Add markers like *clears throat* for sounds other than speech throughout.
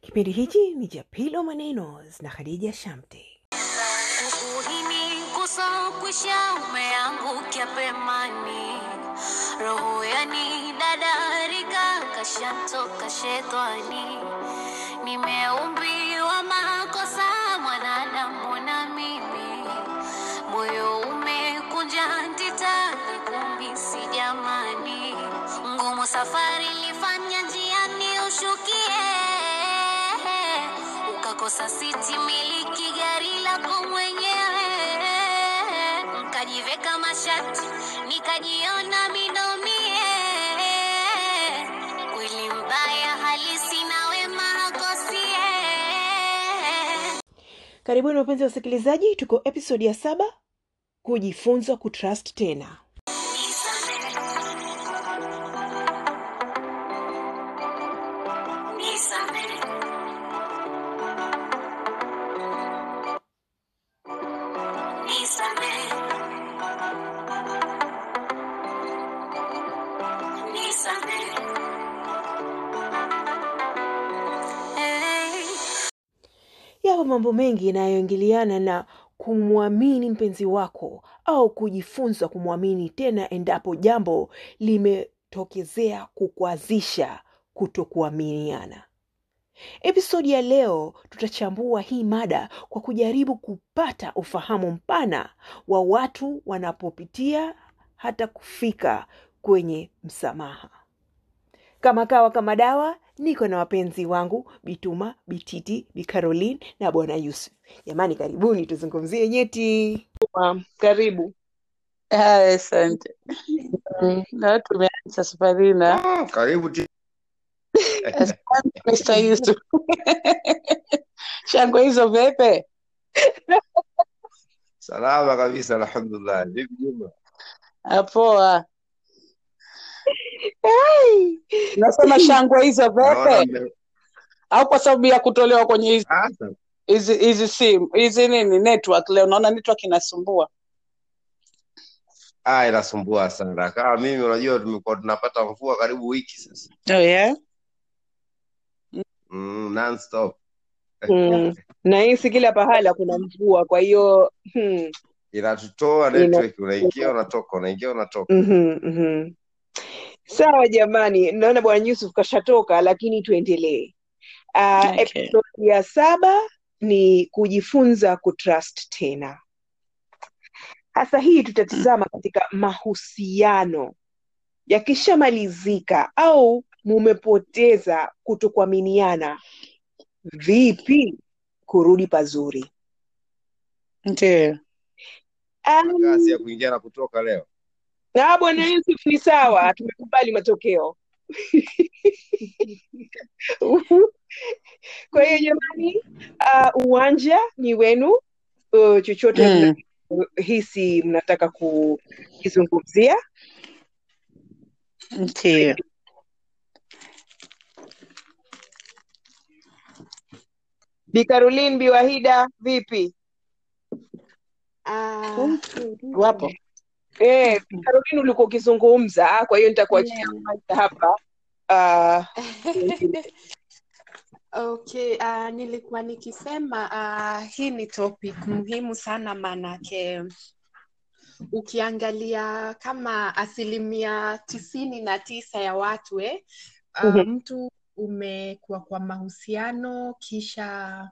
Kipindi hichi ni cha Pilo Maneno na Khadija Shamte. Ukuhini kusokwisha umeangukia pemani, roho yani dadarika kashamtoka shetani. Nimeumbiwa ngumu safari lifanya njiani ushukie ukakosa siti miliki gari lako mwenyewe, nkajiveka mashati nikajiona minomie. kweli mbaya halisi na wema hakosie. Karibuni wapenzi wa wasikilizaji, tuko episodi ya saba, kujifunza kutrust tena. Mambo mengi yanayoingiliana na kumwamini mpenzi wako au kujifunza kumwamini tena endapo jambo limetokezea kukwazisha kutokuaminiana. Episodi ya leo tutachambua hii mada kwa kujaribu kupata ufahamu mpana wa watu wanapopitia hata kufika kwenye msamaha. Kama kawa kama dawa, niko na wapenzi wangu Bituma, Bititi, bicaroline na Bwana Yusuf. Jamani, karibuni tuzungumzie nyeti. Um, karibu. Asante. Na tumeanza safari na Ah, karibu asante Mr. Yusuf. Shangwe hizo vepe salama kabisa, alhamdulillah. Vipi Juma? Apoa. Nasema shangwe hizo vepe au kwa sababu ya kutolewa kwenye hizi Ah, hizi hizi simu hizi nini network leo naona network inasumbua. ah, inasumbua sana. Kama mimi, unajua tumekuwa tunapata mvua karibu wiki sasa, Oh yeah. mm, non-stop. Mm. Nahisi kila pahala kuna mvua, kwa hiyo hmm, Inatutoa network, unaingia unatoka, unaingia unatoka. Mhm, mhm. Sawa jamani, naona bwana Yusuf kashatoka, lakini tuendelee. Uh, Okay. Episode ya saba ni kujifunza kutrust tena. Hasa hii tutatizama katika mahusiano yakishamalizika au mumepoteza kutokuaminiana, vipi kurudi pazuri? Ndio. Kasi ya Um, kuingia na kutoka leo. Ah, bwana Yusuf ni sawa, tumekubali matokeo. *laughs* Kwa hiyo jamani, uh, uwanja ni wenu. Uh, chochote Mm. hisi mnataka kukizungumzia. Ndio. Bi Caroline, Bi vipi? Uh, Wapo. Eh, Caroline ulikuwa ukizungumza, kwa hiyo nitakuachia yeah. hapa. Uh, Okay, uh, nilikuwa nikisema uh, hii ni topic muhimu sana maanake ukiangalia kama asilimia tisini na tisa ya watu eh, ah, mhm, mtu umekuwa kwa mahusiano kisha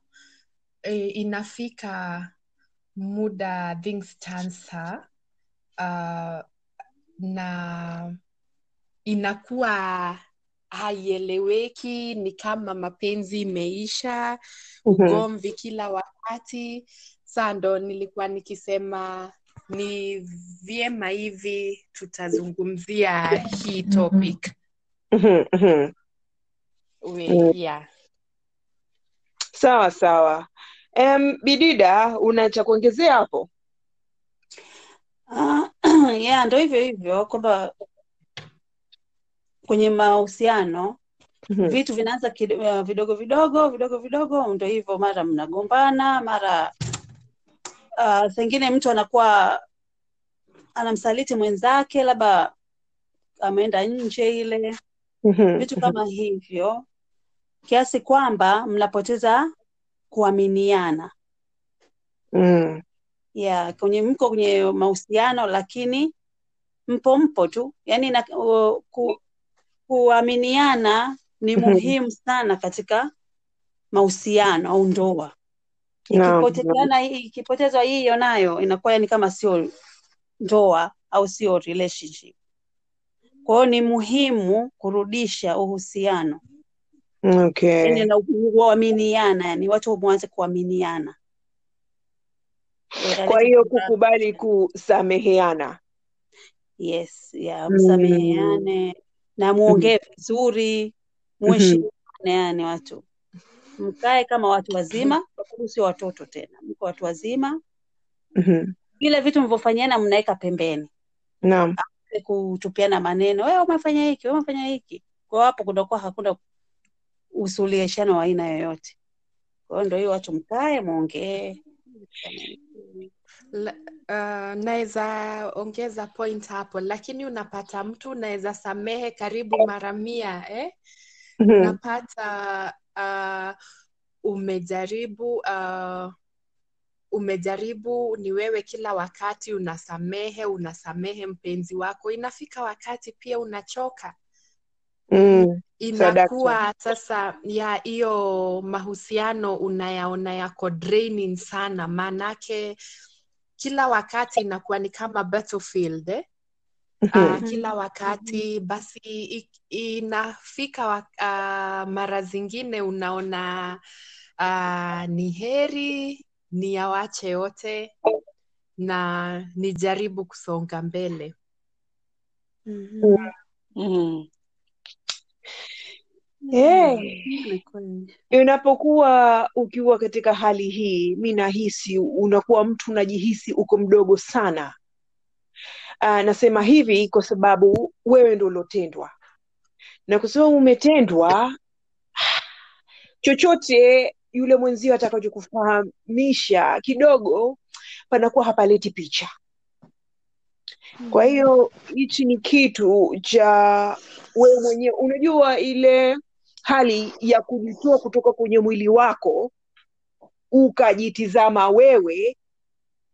eh, inafika muda things turn sour, ah, na inakuwa haieleweki, ni kama mapenzi imeisha, mhm, ugomvi kila wakati. Saa ndo nilikuwa nikisema ni vyema hivi tutazungumzia hii topic. mhm, mhm. We, Mm. yeah. Sawa sawa. Um, Bidida, una cha kuongezea hapo? Ah, *clears throat* yeah, ndo hivyo hivyo kwamba kwenye mahusiano Mhm, vitu vinaanza uh, vidogo vidogo vidogo vidogo, ndo hivyo, mara mnagombana, mara uh, sengine mtu anakuwa anamsaliti mwenzake, labda ameenda nje ile. Mhm, vitu mhm, kama hivyo, kiasi kwamba mnapoteza kuaminiana. mm, ya kwenye mko kwenye mahusiano lakini mpo mpo tu. Yani na, uh, ku, kuaminiana ni *laughs* muhimu sana katika mahusiano au ndoa. Ikipoteana ikipotezwa hiyo nayo inakuwa ni kama sio ndoa au sio relationship. Kwa hiyo ni muhimu kurudisha uhusiano. Okay. na kuaminiana yani watu mwanze kuaminiana Kwa hiyo kukubali. kusameheana. yes ya Mm, msameheane. Na mhm, muongee vizuri mhm, muheshimiane yani watu. Mkae kama watu wazima sio watoto tena. Mko watu wazima. Mhm. vile vitu mlivyofanyiana mnaweka pembeni. Naam. Kutupiana maneno wewe umefanya hiki wewe umefanya hiki. Kwa hapo kunakuwa hakuna usuluhishano wa aina yoyote. Kwa hiyo ndio hiyo watu mkae muongee. La- uh, naweza ongeza point hapo, lakini unapata mtu unaweza samehe karibu mara mia eh? Mhm, Unapata uh, umejaribu uh, umejaribu ni wewe kila wakati unasamehe unasamehe mpenzi wako, inafika wakati pia unachoka mm. Inakuwa sasa ya hiyo mahusiano unayaona yako draining sana, maanake kila wakati inakuwa ni kama battlefield eh? Uh, kila wakati basi inafika wa, uh, mara zingine unaona uh, ni heri niyawache yote na nijaribu kusonga mbele. mm. mm. Eh, Ni unapokuwa ukiwa katika hali hii, mi nahisi unakuwa mtu unajihisi uko mdogo sana. Uh, nasema hivi kwa sababu wewe ndo ulotendwa, na kwa sababu umetendwa, chochote yule mwenzio atakachokufahamisha kidogo, panakuwa hapaleti picha. Kwa hiyo hichi ni kitu cha wewe mwenyewe, unajua ile hali ya kujitoa kutoka kwenye mwili wako ukajitizama wewe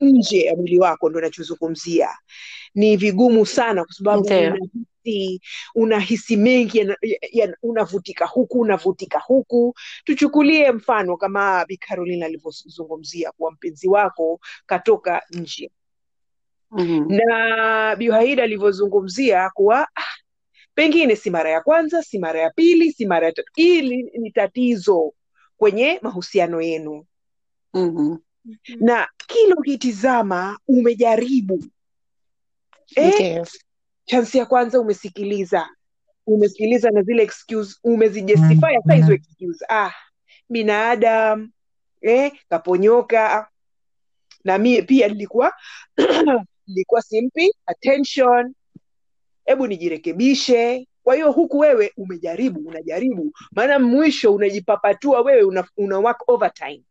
nje ya mwili wako, ndo nachozungumzia. Ni vigumu sana, kwa sababu unahisi unahisi mengi unavutika huku unavutika huku. Tuchukulie mfano kama Bi Caroline alivyozungumzia kuwa mpenzi wako katoka nje Mhm. na Bi alivyozungumzia kuwa ah, pengine si mara ya kwanza, si mara ya pili, si mara ya tatu. Hili ni tatizo kwenye mahusiano yenu, Mhm. na kila ukitizama umejaribu. Eh, chansi ya kwanza umesikiliza, umesikiliza na zile excuse umezijustify hata hizo excuse, ah, binadamu eh, kaponyoka. Na mie pia nilikuwa *clears throat* nilikuwa simpi attention hebu nijirekebishe. Kwa hiyo huku wewe umejaribu unajaribu. Maana mwisho unajipapatua wewe una, una work overtime.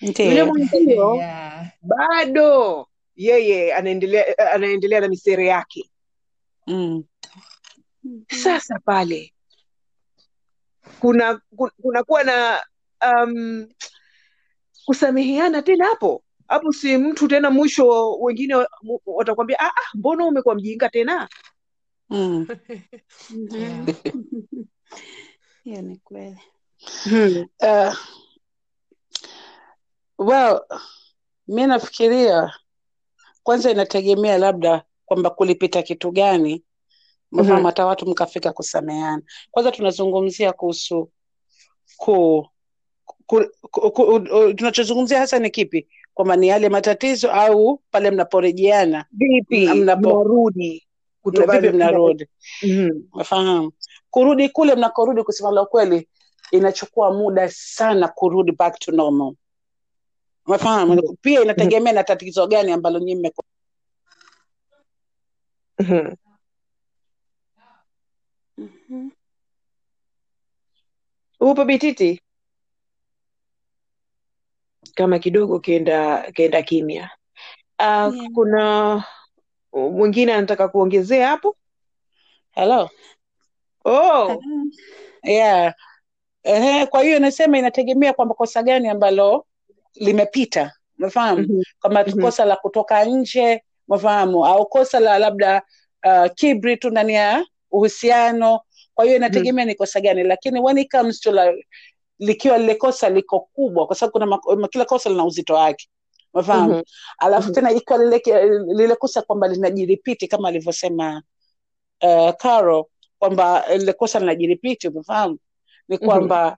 Yule mwenzio Yeah. bado yeye anaendelea anaendelea na misere yake. Mm. sasa pale kuna kunakuwa kunakuwa na um, kusameheana tena hapo hapo si mtu tena mwisho wengine watakwambia ah, ah, mbona umekuwa mjinga tena Mm. Hiyo ni kweli. hmm. Uh, well, mi nafikiria kwanza inategemea labda kwamba kulipita kitu gani mfano mm-hmm. hata watu mkafika kusameana Kwanza tunazungumzia kuhusu ku, ku, ku, ku, ku, tunachozungumzia hasa ni kipi? Kwamba ni yale matatizo au pale mnaporejeana vipi mnarudi vipi mnarudi Mhm. Kurudi kule mnakorudi, kusema la ukweli, inachukua muda sana kurudi back to normal. mafahamu mm-hmm. Pia inategemea na tatizo gani ambalo nyinyi mmekuwa mm-hmm. upo bititi kama kidogo kienda kienda kimya uh, Yeah. kuna mwingine anataka kuongezea hapo Hello? oh yeah Ehe, kwa hiyo nasema inategemea kwamba kosa gani ambalo limepita umefahamu Mhm. kama Mhm. kosa la kutoka nje umefahamu au kosa la labda uh, kibri tu ndani ya uhusiano kwa hiyo inategemea ni kosa gani lakini when it comes to la, likiwa lile kosa liko kubwa kwa sababu kuna kila kosa lina uzito wake umefahamu Mhm. alafu Mhm. tena ikiwa lile, lile kosa kwamba linajiripiti kama alivyosema uh, Caro kwamba lile kosa linajiripiti umefahamu ni Mhm. kwamba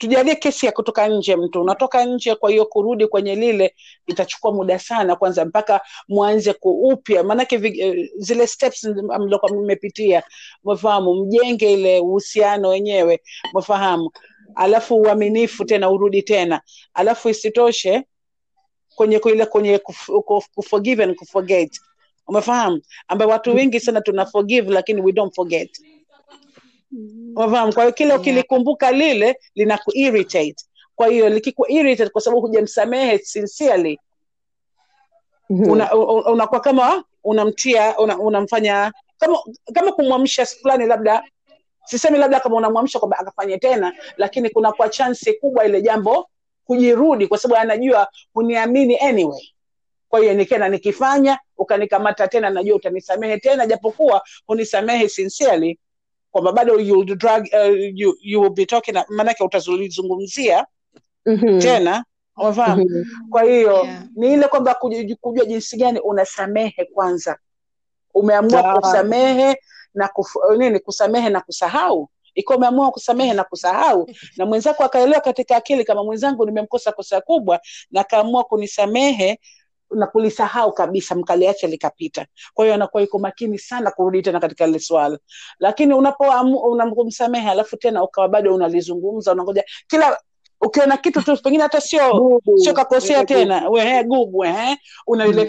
tujalie kesi ya kutoka nje mtu unatoka nje kwa hiyo kurudi kwenye lile itachukua muda sana kwanza mpaka mwanze kuupya maanake eh, zile steps mliokuwa mmepitia mfahamu mjenge ile uhusiano wenyewe mfahamu alafu uaminifu tena urudi tena. Alafu isitoshe kwenye kuile kwenye kuf- kuf- kuforgive and kuforget umefahamu? Ambayo watu wengi sana tuna forgive lakini we don't forget umefahamu kwa hiyo kila Yeah. ukilikumbuka lile linaku irritate kwa hiyo likiku irritate kwa sababu hujamsamehe sincerely Mhm. una, una, kama unamtia una, unamfanya kama kama kumwamsha fulani labda sisemi labda kama unamwamsha kwamba akafanye tena lakini kuna kwa chansi kubwa ile jambo kujirudi kwa sababu anajua huniamini anyway kwa hiyo nikena nikifanya ukanikamata tena najua utanisamehe tena japokuwa hunisamehe sincerely kwamba bado you, will drag, uh, you, you will be talking maanake utazulizungumzia mm-hmm. tena umefahamu Mhm. kwa hiyo Yeah. ni ile kwamba kuju- kujua jinsi gani unasamehe kwanza umeamua yeah. kusamehe na kuf, nini kusamehe na kusahau ikiwa umeamua kusamehe na kusahau na mwenzako akaelewa katika akili kama mwenzangu nimemkosa kosa kubwa na akaamua kunisamehe na kulisahau kabisa mkaliacha likapita. Kwa hiyo anakuwa yuko makini sana kurudi tena katika lile swala. Lakini unapomsamehe alafu tena ukawa bado unalizungumza unangoja kila ukiona kitu tu pengine hata sio sio kakosea tena. Wehe gugu ehe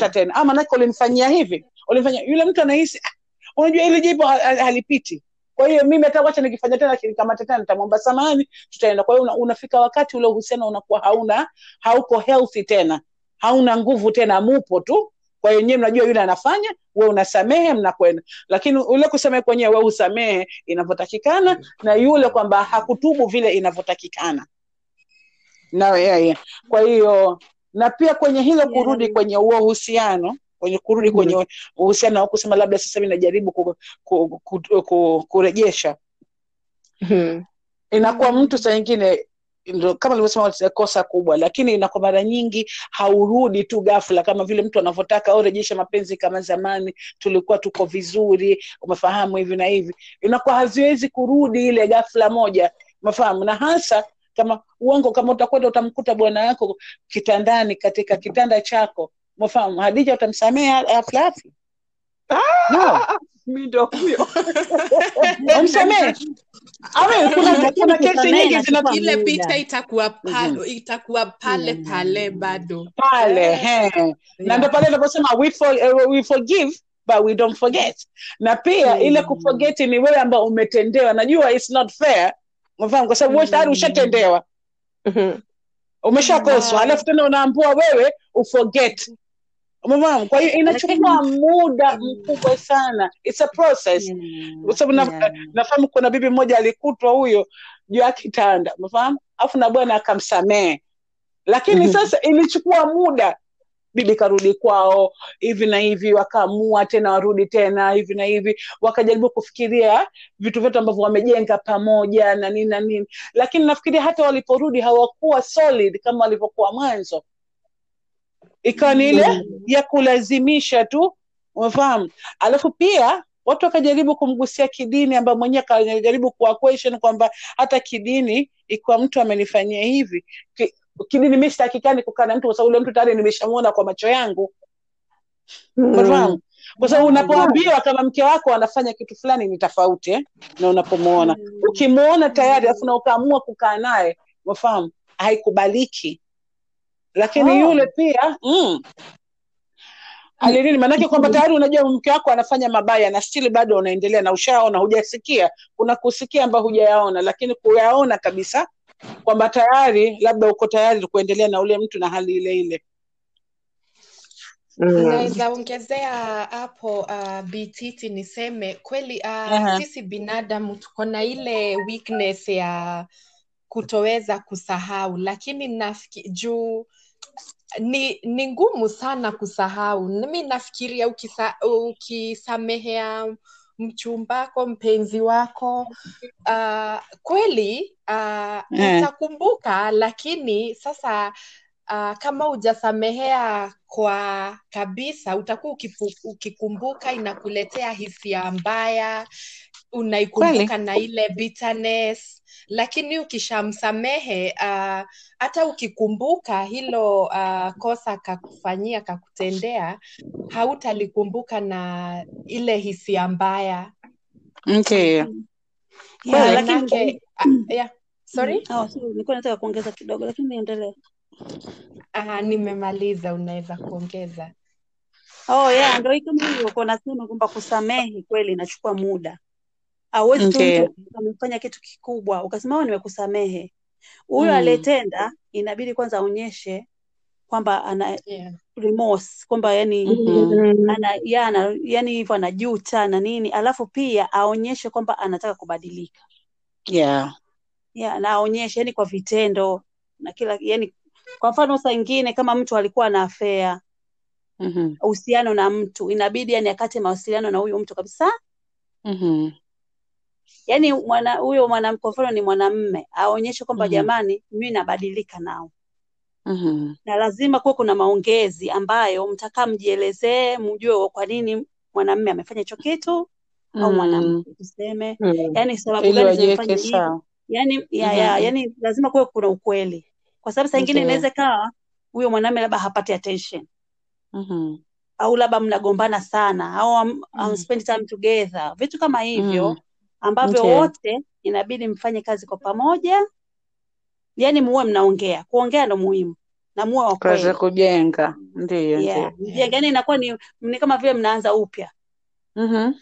mm. tena. Ama nake ulimfanyia hivi. Ulimfanyia yule mtu anahisi "Ah, unajua ha- ha- halipiti. Kwa hiyo mimi hata wacha nikifanya tena kinikamata tena nitamwomba samani tutaenda. Kwa hiyo una, unafika wakati ule uhusiano unakuwa hauna hauko healthy tena hauna nguvu tena mupo tu. Kwa hiyo nyewe mnajua yule anafanya we unasamehe mnakwenda. Lakini ule kusamehe kwenyewe we usamehe inavyotakikana na yule kwamba hakutubu vile inavyotakikana. Na yeye. Kwa hiyo na pia kwenye hilo kurudi kwenye huo uhusiano kwenye kurudi Mhm. kwenye uhusiano au kusema labda sasa hivi najaribu ku, ku, ku, ku, kurejesha. Mhm. inakuwa mtu saa nyingine ndo kama nilivyosema kosa kubwa lakini inakuwa mara nyingi haurudi tu ghafla kama vile mtu anavyotaka au rejesha mapenzi kama zamani tulikuwa tuko vizuri umefahamu hivi na hivi. Inakuwa haziwezi kurudi ile ghafla moja umefahamu? Na hasa kama uongo kama utakwenda utamkuta bwana yako kitandani katika kitanda chako umefahamu? Hadija utamsamehe aflafi no. *laughs* Mi ndo huyo. *laughs* umsamehe Awe, kuna, kuna kesi nyingi ile picha itakuwa pa, Mhm. itakuwa pale Mm. pale bado. Pale he. Na ndo pale naposema we, for, uh, we forgive but we don't forget. Na pia Mm. ile kufogeti ni wewe ambao umetendewa. Najua it's not fair umefahamu kwa sababu tayari ushatendewa. Mhm. umeshakoswa. Mm. alafu tena unaambua wewe uforget umefahamu kwa hiyo inachukua *laughs* muda mkubwa sana. It's a process. Kwa sababu na, Yeah. nafahamu kuna bibi mmoja alikutwa huyo juu ya kitanda umefahamu afu na bwana akamsamehe. Lakini Mhm. sasa ilichukua muda. Bibi karudi kwao hivi na hivi wakaamua tena warudi tena hivi na hivi. Wakajaribu kufikiria vitu vyote ambavyo wamejenga pamoja na nini na nini. Lakini nafikiria hata waliporudi hawakuwa solid kama walivyokuwa mwanzo ikawa ni ile ya kulazimisha tu umefahamu alafu pia watu wakajaribu kumgusia kidini ambayo mwenyewe akajaribu kuwa question kwamba hata kidini ikiwa mtu amenifanyia hivi ki, kidini mi sitakikani kukaa na mtu kwa sababu ule mtu tayari nimeshamwona kwa macho yangu. Umefahamu kwa sababu unapoambiwa kama mke wako anafanya kitu fulani ni tofauti eh? na unapomwona ukimwona tayari alafu na ukaamua kukaa naye umefahamu haikubaliki lakini Oh. yule pia mm, alinini maanake kwamba tayari unajua mke wako anafanya mabaya na stili bado unaendelea na ushaona hujasikia kuna kusikia ambayo hujayaona lakini kuyaona kabisa kwamba tayari labda uko tayari kuendelea na ule mtu na hali ile ile Mm. Naweza ongezea hapo uh, bititi niseme kweli uh, Aha. sisi binadamu tuko na ile weakness ya kutoweza kusahau, lakini nafiki, juu ni ni ngumu sana kusahau. Mi nafikiria ukisa, ukisamehea mchumbako, mpenzi wako uh, kweli uh, yeah. utakumbuka, lakini sasa uh, kama hujasamehea kwa kabisa, utakuwa ukikumbuka, inakuletea hisia mbaya, unaikumbuka na ile bitterness lakini ukishamsamehe uh, hata ukikumbuka hilo uh, kosa kakufanyia kakutendea hautalikumbuka na ile hisia mbaya okay. Yeah, yeah, lakini uh, yeah. sorry oh, sorry, nilikuwa nataka kuongeza kidogo lakini niendelee. Uh, nimemaliza unaweza kuongeza Oh yeah, ndio hiko hivyo nasema kwamba kusamehe kweli inachukua muda. Hauwezi tu mtu amefanya kitu kikubwa ukasema oh, nimekusamehe. Huyo Mm. aliyetenda inabidi kwanza aonyeshe kwamba ana yeah. remorse, kwamba yani Mhm. ana ya, yani hivyo anajuta na nini, alafu pia aonyeshe kwamba anataka kubadilika. Yeah. Yeah, na aonyeshe yani kwa vitendo na kila yani, kwa mfano saa ingine kama mtu alikuwa na afea uhusiano mm -hmm. na mtu, inabidi yani akate mawasiliano na huyo mtu kabisa. Mhm. yani mwana huyo mwana, kwa mfano ni mwanamme aonyeshe kwamba Mhm. jamani mimi nabadilika nao Mhm. na lazima kuwe kuna maongezi ambayo mtakaa mjielezee mjue kwa nini mwanamme amefanya hicho kitu au Mm. mwanamke tuseme Mm. yani sababu gani wajiweke zimefanya hivyo sawa. yani ya, ya, Mhm. yani lazima kuwe kuna ukweli kwa sababu saa ingine inaweza ikawa huyo mwanamme labda hapati attention Mhm. au labda mnagombana sana au mm-hmm. spend time together vitu kama hivyo Mm. ambavyo wote inabidi mfanye kazi kwa pamoja yani muwe mnaongea kuongea ndo muhimu na muwe wa kweli kujenga. Ndio, yeah. ndio. yani inakuwa ni, ni kama vile mnaanza upya Mhm.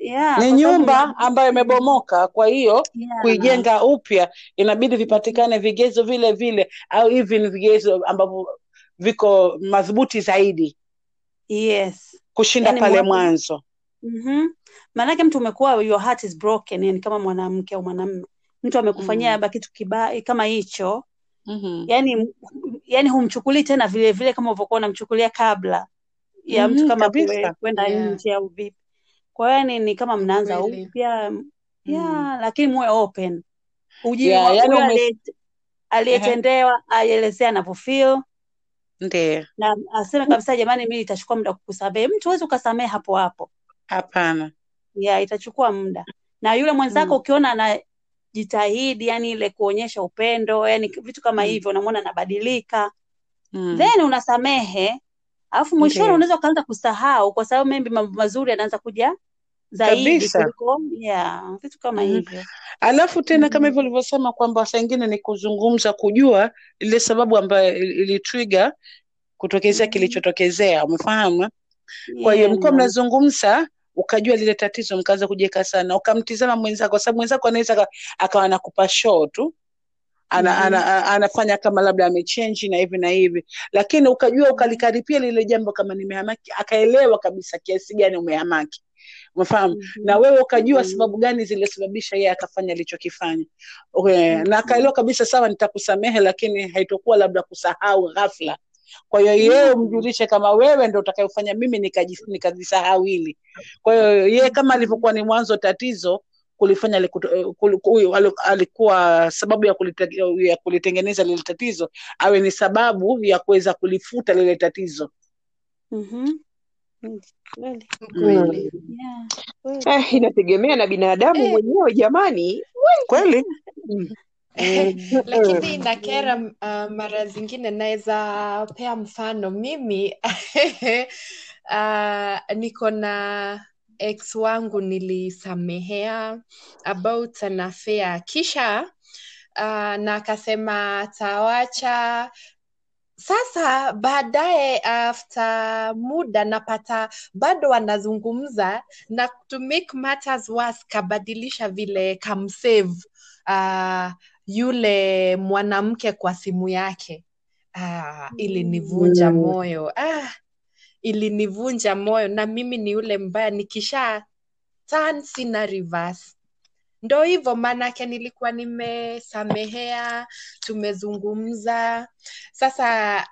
yeah, Ni nyumba ambayo imebomoka, kwa hiyo yeah. kuijenga upya inabidi vipatikane vigezo vile vile au even vigezo ambavyo viko madhubuti zaidi yes kushinda yani pale mwanzo. mm-hmm. maanake mtu umekuwa your heart is broken yani kama mwanamke au mwanamume mtu amekufanyia Mm. labda kitu kibaya kama hicho Mhm. yani yani humchukulii tena vile vile kama ulivyokuwa unamchukulia kabla ya mtu Mhm, kama kwenda Yeah. nje au vipi kwa hiyo yani ni kama mnaanza upya mm. yeah, lakini muwe open Yeah, yani aliyetendewa aelezee anavyofeel ndio. na aseme kabisa jamani mi itachukua muda kukusamehe mtu huwezi ukasamehe hapo hapo Hapana. yeah, itachukua muda na yule mwenzako Mm. ukiona anajitahidi yani ile kuonyesha upendo yani vitu kama Mm. hivyo unamwona anabadilika Mm. then unasamehe alafu mwishoni Ndio. unaweza ukaanza kusahau kwa sababu maybe mambo mazuri yanaanza kuja zaidi kuliko yeah, vitu kama Mhm. hivyo Alafu tena kama mm. hivyo ulivyosema kwamba saa ingine ni kuzungumza, kujua ile sababu ambayo ili- ilitrigger kutokezea mm. kilichotokezea, umefahamu? Kwa hiyo yeah, mkiwa mnazungumza ukajua lile tatizo, mkaanza kujeka sana, ukamtizama mwenzako, kwa sababu mwenzako anaweza akawa anakupa show tu ana, mm-hmm. ana, ana, anafanya kama labda amechenji na hivi na hivi, lakini ukajua ukalikaripia lile jambo kama nimehamaki, akaelewa kabisa kiasi gani umehamaki, umefahamu, na mm-hmm. wewe ukajua mm-hmm. sababu gani zilisababisha yeye akafanya alichokifanya, okay. na akaelewa kabisa, sawa, nitakusamehe, lakini haitokuwa labda kusahau ghafla. Kwa hiyo yeye umjulishe kama wewe ndo utakayofanya mimi nikaji- nikajisahau hili. Kwa hiyo yeye kama alivyokuwa ni mwanzo tatizo kulifanya likuto- eh, alikuwa sababu ya, kulite, ya kulitengeneza lile tatizo awe ni sababu ya kuweza kulifuta lile tatizo. mm-hmm. Mm, kweli Mm. kweli yeah, kweli Eh, inategemea na binadamu eh, mwenyewe jamani. Kweli? *laughs* Mm. Mm. lakini inakera uh, mara zingine naweza pea mfano mimi *laughs* uh, niko na ex wangu nilisamehea about an affair kisha uh, na akasema atawacha sasa baadaye after muda napata bado wanazungumza na to make matters worse kabadilisha vile kamsave uh, yule mwanamke kwa simu yake. Ah, ilinivunja Mm. moyo. Ah, ilinivunja moyo. Na mimi ni yule mbaya. Nikisha turn sina reverse ndo hivyo maanake nilikuwa nimesamehea tumezungumza. Sasa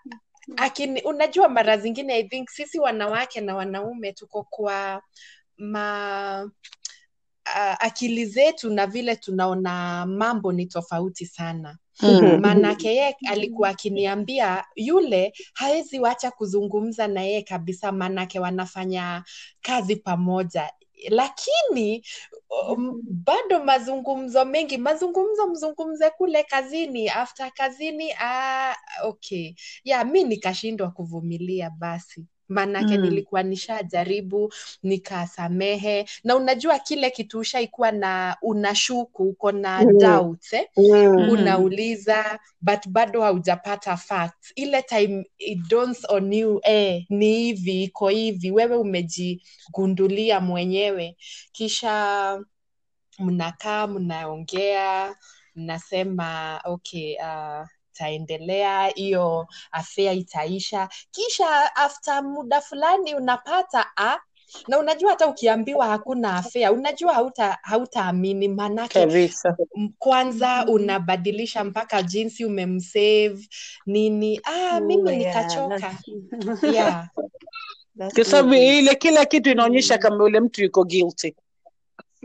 akini, unajua mara zingine i think sisi wanawake na wanaume tuko kwa ma uh, akili zetu na vile tunaona mambo ni tofauti sana. Mm. maanake yeye alikuwa akiniambia yule hawezi wacha kuzungumza na yeye kabisa maanake wanafanya kazi pamoja lakini um, bado mazungumzo mengi mazungumzo mzungumze kule kazini after kazini ah, okay. Ya mi nikashindwa kuvumilia basi maanake Mm. nilikuwa nishajaribu nikasamehe na unajua kile kitu ushaikuwa na unashuku uko na Mm. doubt eh? Mm. unauliza but bado haujapata facts ile time it dawns on you eh, ni hivi iko hivi wewe umejigundulia mwenyewe kisha mnakaa mnaongea mnasema okay uh, taendelea hiyo afea itaisha kisha after muda fulani unapata a na unajua hata ukiambiwa hakuna afea unajua hauta hautaamini maanake kabisa kwanza unabadilisha mpaka jinsi umemsave nini ah, mimi yeah, nikachoka *laughs* yeah. kwa sababu ile kila kitu inaonyesha Mm. kama yule mtu yuko guilty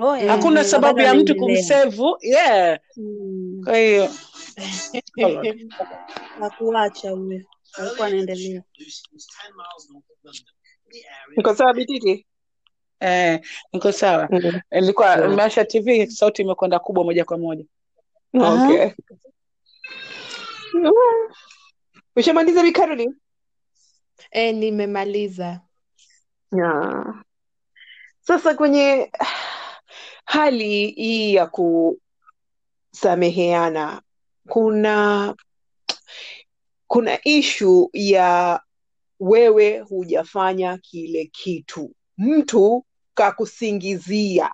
Oh, yeah. hakuna Mhm. sababu ya mtu kumsevu yeah Mm. kwa hiyo hold on. Huyo, alikuwa anaendelea. Niko sawa Bititi? eh, niko sawa ilikuwa Mm. Masha TV sauti imekwenda kubwa moja kwa moja Okay. *laughs* Ushamaliza bikaroli e, nimemaliza Yeah. Sasa kwenye *sighs* hali hii ya kusameheana kuna kuna ishu ya wewe hujafanya kile kitu, mtu kakusingizia.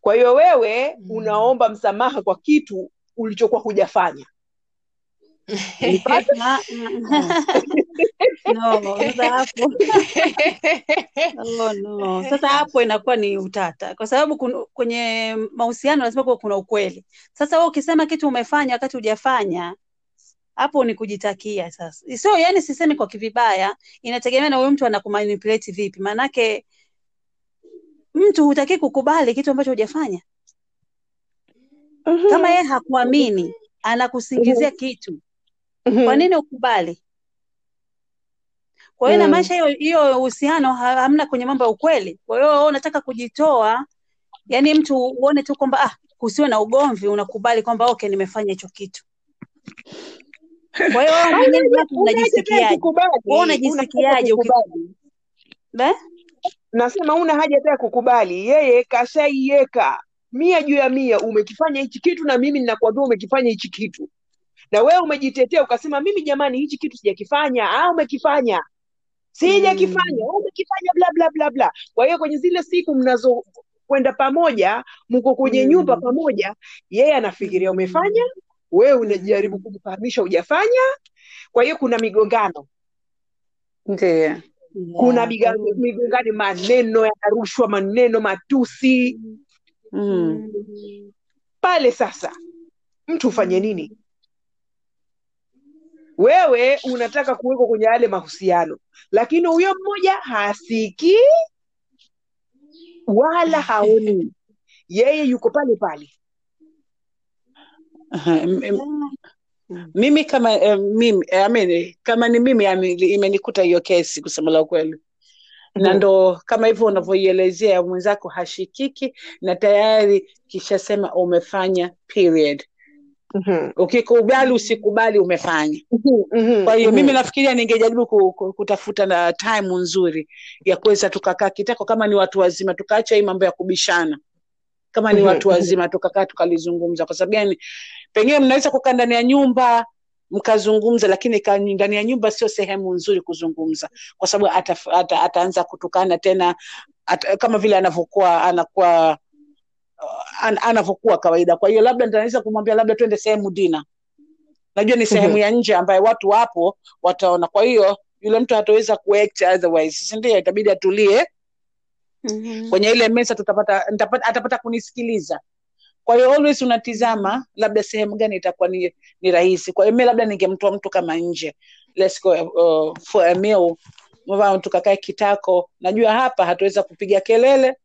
Kwa hiyo wewe Mm. unaomba msamaha kwa kitu ulichokuwa hujafanya. *laughs* *laughs* No, sasa hapo oh, no. Sasa hapo inakuwa ni utata, kwa sababu kun- kwenye mahusiano lazima kuwa kuna ukweli. Sasa wewe ukisema kitu umefanya wakati hujafanya, hapo ni kujitakia. Sasa sio, yani sisemi kwa kivibaya, inategemea na huyo mtu anakumanipulate vipi. Maanake mtu hutaki kukubali kitu ambacho hujafanya. Kama yeye hakuamini, anakusingizia kitu, kwa nini ukubali? Kwa hiyo Mm. inamaanisha hiyo hiyo uhusiano hamna kwenye mambo ya ukweli. Kwa hiyo wewe unataka kujitoa, yani mtu uone tu kwamba ah, kusiwe na ugomvi, unakubali kwamba okay, nimefanya hicho kitu. Kwa hiyo *laughs* unajisikiaje? unajisikiaje uki Nasema una haja tena kukubali, yeye kashaiweka mia juu ya mia, umekifanya hichi kitu na mimi ninakuambia umekifanya hichi kitu, na wewe umejitetea ukasema mimi jamani, hichi kitu sijakifanya. Ah, umekifanya. Sijakifanya, Mm. umekifanya, bla bla bla bla. Kwa hiyo kwenye zile siku mnazo kwenda pamoja, mko kwenye nyumba Mm. pamoja, yeye anafikiria umefanya, wewe unajaribu kumfahamisha hujafanya. Kwa hiyo kuna migongano ndio kuna migongano, maneno yanarushwa, maneno matusi mm. pale. Sasa mtu ufanye nini? Wewe unataka kuwekwa kwenye yale mahusiano, lakini huyo mmoja hasikii wala haoni, yeye yuko pale pale. Mimi kama eh, mimi eh, I mean, kama ni mimi imenikuta hiyo kesi kusema la ukweli. Na ndo kama hivyo unavyoielezea mwenzako hashikiki na tayari kishasema umefanya period Mhm. ukikubali usikubali umefanya mm-hmm. kwa hiyo Mhm. mimi nafikiria ningejaribu ku, ku, kutafuta na time nzuri ya kuweza tukakaa kitako kama ni watu wazima tukaacha hii mambo ya kubishana kama ni Mhm. watu wazima tukakaa tukalizungumza kwa sababu gani pengine mnaweza kukaa ndani ya nyumba mkazungumza lakini ndani ya nyumba sio sehemu nzuri kuzungumza kwa sababu ata, ata, ataanza kutukana tena ata, kama vile anavyokuwa anakuwa an, anavyokuwa kawaida. Kwa hiyo labda nitaweza kumwambia labda twende sehemu dina. Najua ni sehemu Mhm. ya nje ambayo watu wapo wataona. Kwa hiyo yule mtu hataweza kuact otherwise. Si ndio? Itabidi atulie Mhm. kwenye ile mesa tutapata nitapata, atapata kunisikiliza. Kwa hiyo always unatizama labda sehemu gani itakuwa ni, ni rahisi. Kwa hiyo mi labda ningemtoa mtu kama nje. Let's go uh, for a meal. Tukakae kitako. Najua hapa hatuweza kupiga kelele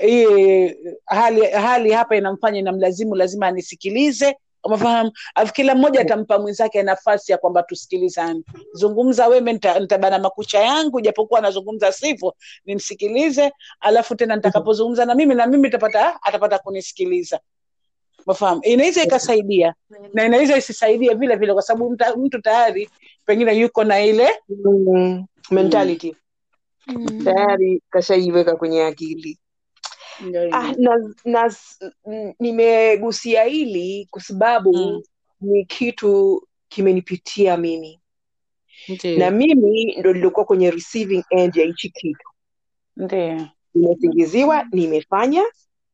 hii hali hali hapa inamfanya inamlazimu lazima anisikilize. Umefahamu? Alafu kila mmoja atampa mwenzake nafasi ya kwamba tusikilizane. Zungumza weme nita- nitabana makucha yangu japokuwa anazungumza sivyo nimsikilize. Alafu tena nitakapozungumza na mimi na mimi tapata atapata kunisikiliza. Umefahamu? Inaweza ikasaidia na inaweza isisaidie vile vile kwa sababu mtu tayari pengine yuko na ile mm, mentality. Mm. tayari kashaiweka kwenye akili ah, na, na mm, nimegusia hili kwa sababu Mm, ni kitu kimenipitia mimi. Ndiyo. na mimi ndo nilikuwa kwenye receiving end ya hichi kitu. Nimesingiziwa nimefanya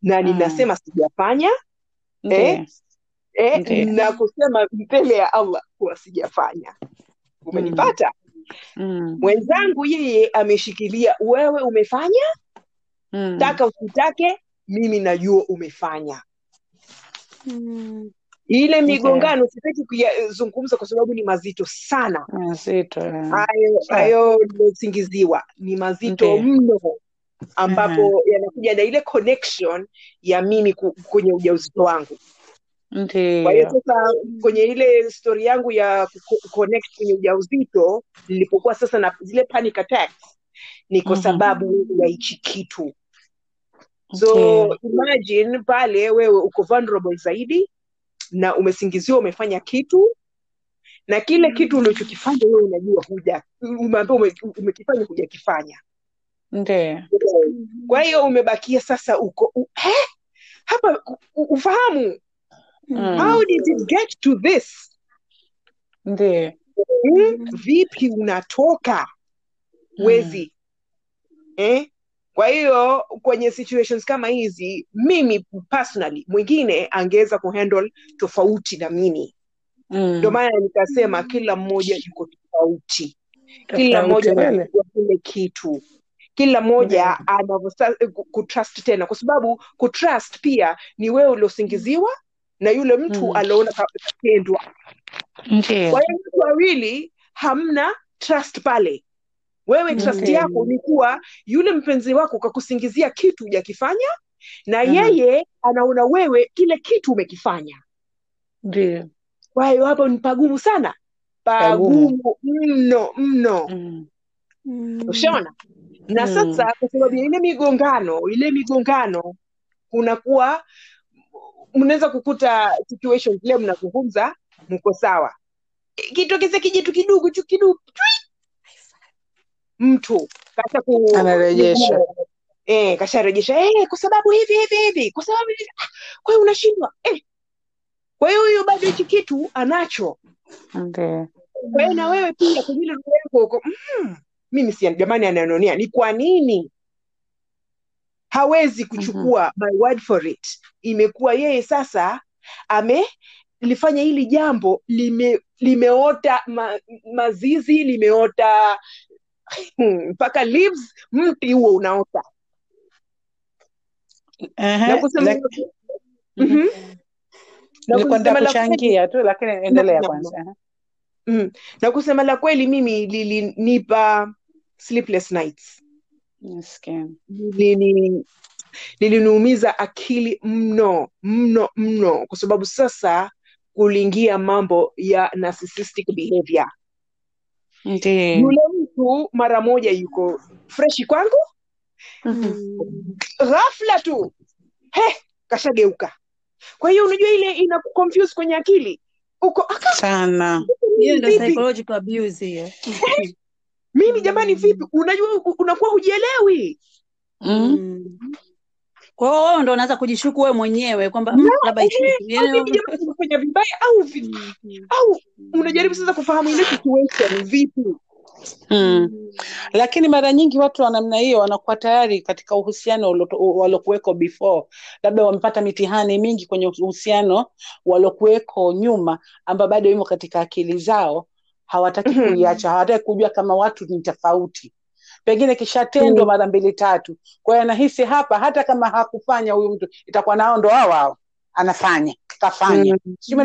na Mm. ninasema sijafanya eh, eh, na kusema mbele ya allah kuwa sijafanya. Mm, umenipata mm, mwenzangu yeye ameshikilia wewe umefanya mm, taka usitake mimi najua umefanya. Mm. ile migongano migongano sitaki kuyazungumza kwa sababu ni mazito sana. Mazito hayo hayo nilosingiziwa ni mazito ndio mno ambapo yanakuja na ile connection ya mimi kwenye ujauzito wangu. Kwa hiyo sasa kwenye ile story yangu ya connect kwenye ujauzito nilipokuwa sasa na zile panic attacks ni kwa Mhm, sababu ya hichi kitu so okay. imagine pale wewe uko vulnerable zaidi na umesingiziwa umefanya kitu na kile kitu ulichokifanya wewe unajua huja umeambiwa ume, umekifanya hujakifanya. Ndio kwa hiyo umebakia sasa uko u, he? hapa u- ufahamu. Mm, how did it get to this? Ndio hmm? vipi unatoka? Mm, wezi eh? Kwa hiyo kwenye situations kama hizi mimi personally mwingine angeweza kuhandle tofauti na mimi. Ndio mm. maana nikasema kila mmoja yuko tofauti. Kila mmoja anachukua kile kitu. Kila mmoja anavyosta- kutrust tena. Kwa sababu kutrust pia ni wewe uliosingiziwa na yule mtu mm, aliona ka- katendwa kwa hiyo watu wawili hamna trust pale wewe trust okay. yako ni kuwa yule mpenzi wako kakusingizia kitu hujakifanya na Mhm, yeye anaona wewe kile kitu umekifanya. Ndio. Kwa hiyo hapo ni pagumu sana. Pagumu. Pagumu mno mno. Mm, ushaona na mm, sasa kwa sababu ya ile migongano ile migongano kunakuwa mnaweza kukuta situation leo mnazungumza mko sawa. Kitokeze kijitu kidogo tu kidogo mtu kasha ku anarejesha. Eh, kasharejesha eh, kwa sababu hivi hivi hivi kwa sababu hivi ah, kwa hiyo unashindwa eh. kwa hiyo huyu bado hichi kitu anacho. Ndio kwa hiyo na wewe pia kwenye ile lengo huko mm, mimi si jamani ananionea ni kwa nini? Hawezi kuchukua mm -hmm. my word for it. Imekuwa yeye sasa amelifanya hili jambo lime, limeota ma, mazizi limeota mpaka leaves mti huo unaota. Na kusema na la kweli kuchangia tu lakini endelea kwanza. mm, na kusema la kweli mimi lilinipa sleepless nights. Liliniumiza akili mno mno mno. Kwa sababu sasa kuliingia mambo ya narcissistic behavior. Yule mtu mara moja yuko freshi kwangu. Mhm, ghafla tu. He kashageuka. Kwa hiyo unajua ile ina confuse kwenye akili. Uko aka sana. Hiyo ndio psychological abuse hiyo. Mimi jamani vipi? Unajua unakuwa hujielewi. Mm? Mm. kwa hiyo wewe ndo unaanza kujishuku wewe mwenyewe kwamba mm, na labda au vibaya au au unajaribu sasa kufahamu ile situation vipi Mm. Lakini mara nyingi watu wa namna hiyo wanakuwa tayari katika uhusiano waliokuweko before, labda wamepata mitihani mingi kwenye uhusiano waliokuweko nyuma, ambao bado imo katika akili zao, hawataki Mhm. kuiacha hawataki kujua kama watu ni tofauti pengine kishatendwa Mm. mara mbili tatu kwa hiyo anahisi hapa hata kama hakufanya huyu mtu itakuwa nao ndo hao hao anafanya kafanya Mm. sijui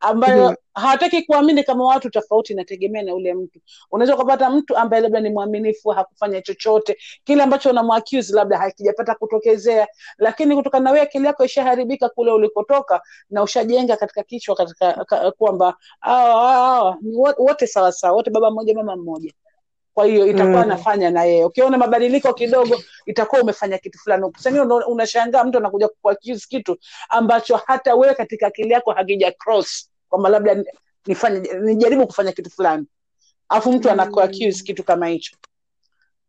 ambayo Mm. hawataki kuamini kama watu tofauti inategemea na ule mtu unaweza ukapata mtu ambaye labda ni mwaminifu hakufanya chochote kile ambacho unamwaccuse labda hakijapata kutokezea lakini kutokana na wewe akili yako ishaharibika kule ulikotoka na ushajenga katika kichwa katika ka, kwamba hawa ni wo- wote sawasawa wote baba mmoja mama mmoja kwa hiyo itakuwa Mm. anafanya na yeye. Ukiona mabadiliko kidogo itakuwa umefanya kitu fulani. Sengine unashangaa mtu anakuja kuaccuse kitu ambacho hata wewe katika akili yako hakija cross. Kwamba labda nifanye nijaribu kufanya kitu fulani. Alafu mtu anakuaccuse kitu kama hicho.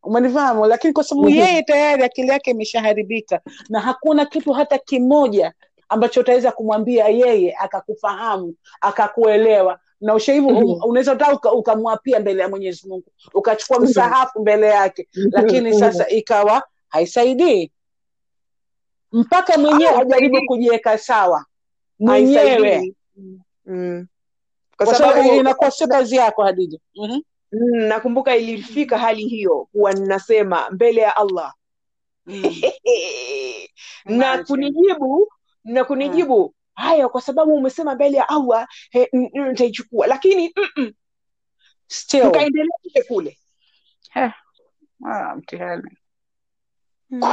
Umenifahamu? Lakini kwa sababu Mhm. yeye tayari akili yake imeshaharibika na hakuna kitu hata kimoja ambacho utaweza kumwambia yeye akakufahamu akakuelewa na ushaivu Mhm. unaweza hata uka- ukamwapia mbele ya mwenyezi mungu ukachukua Mhm. msahafu mbele yake lakini Mhm. sasa ikawa haisaidii mpaka mwenyewe Ah, ajaribu kujiweka sawa mwenyewe. Mm. Kwa sababu inakuwa sio kazi yako hadija Mhm. mm, nakumbuka ilifika hali hiyo kuwa ninasema mbele ya Allah Mm. *laughs* na kunijibu na kunijibu haya kwa sababu umesema mbele ya Allah nitaichukua. Lakini nikaendelea kule kule. Ah, mtihani.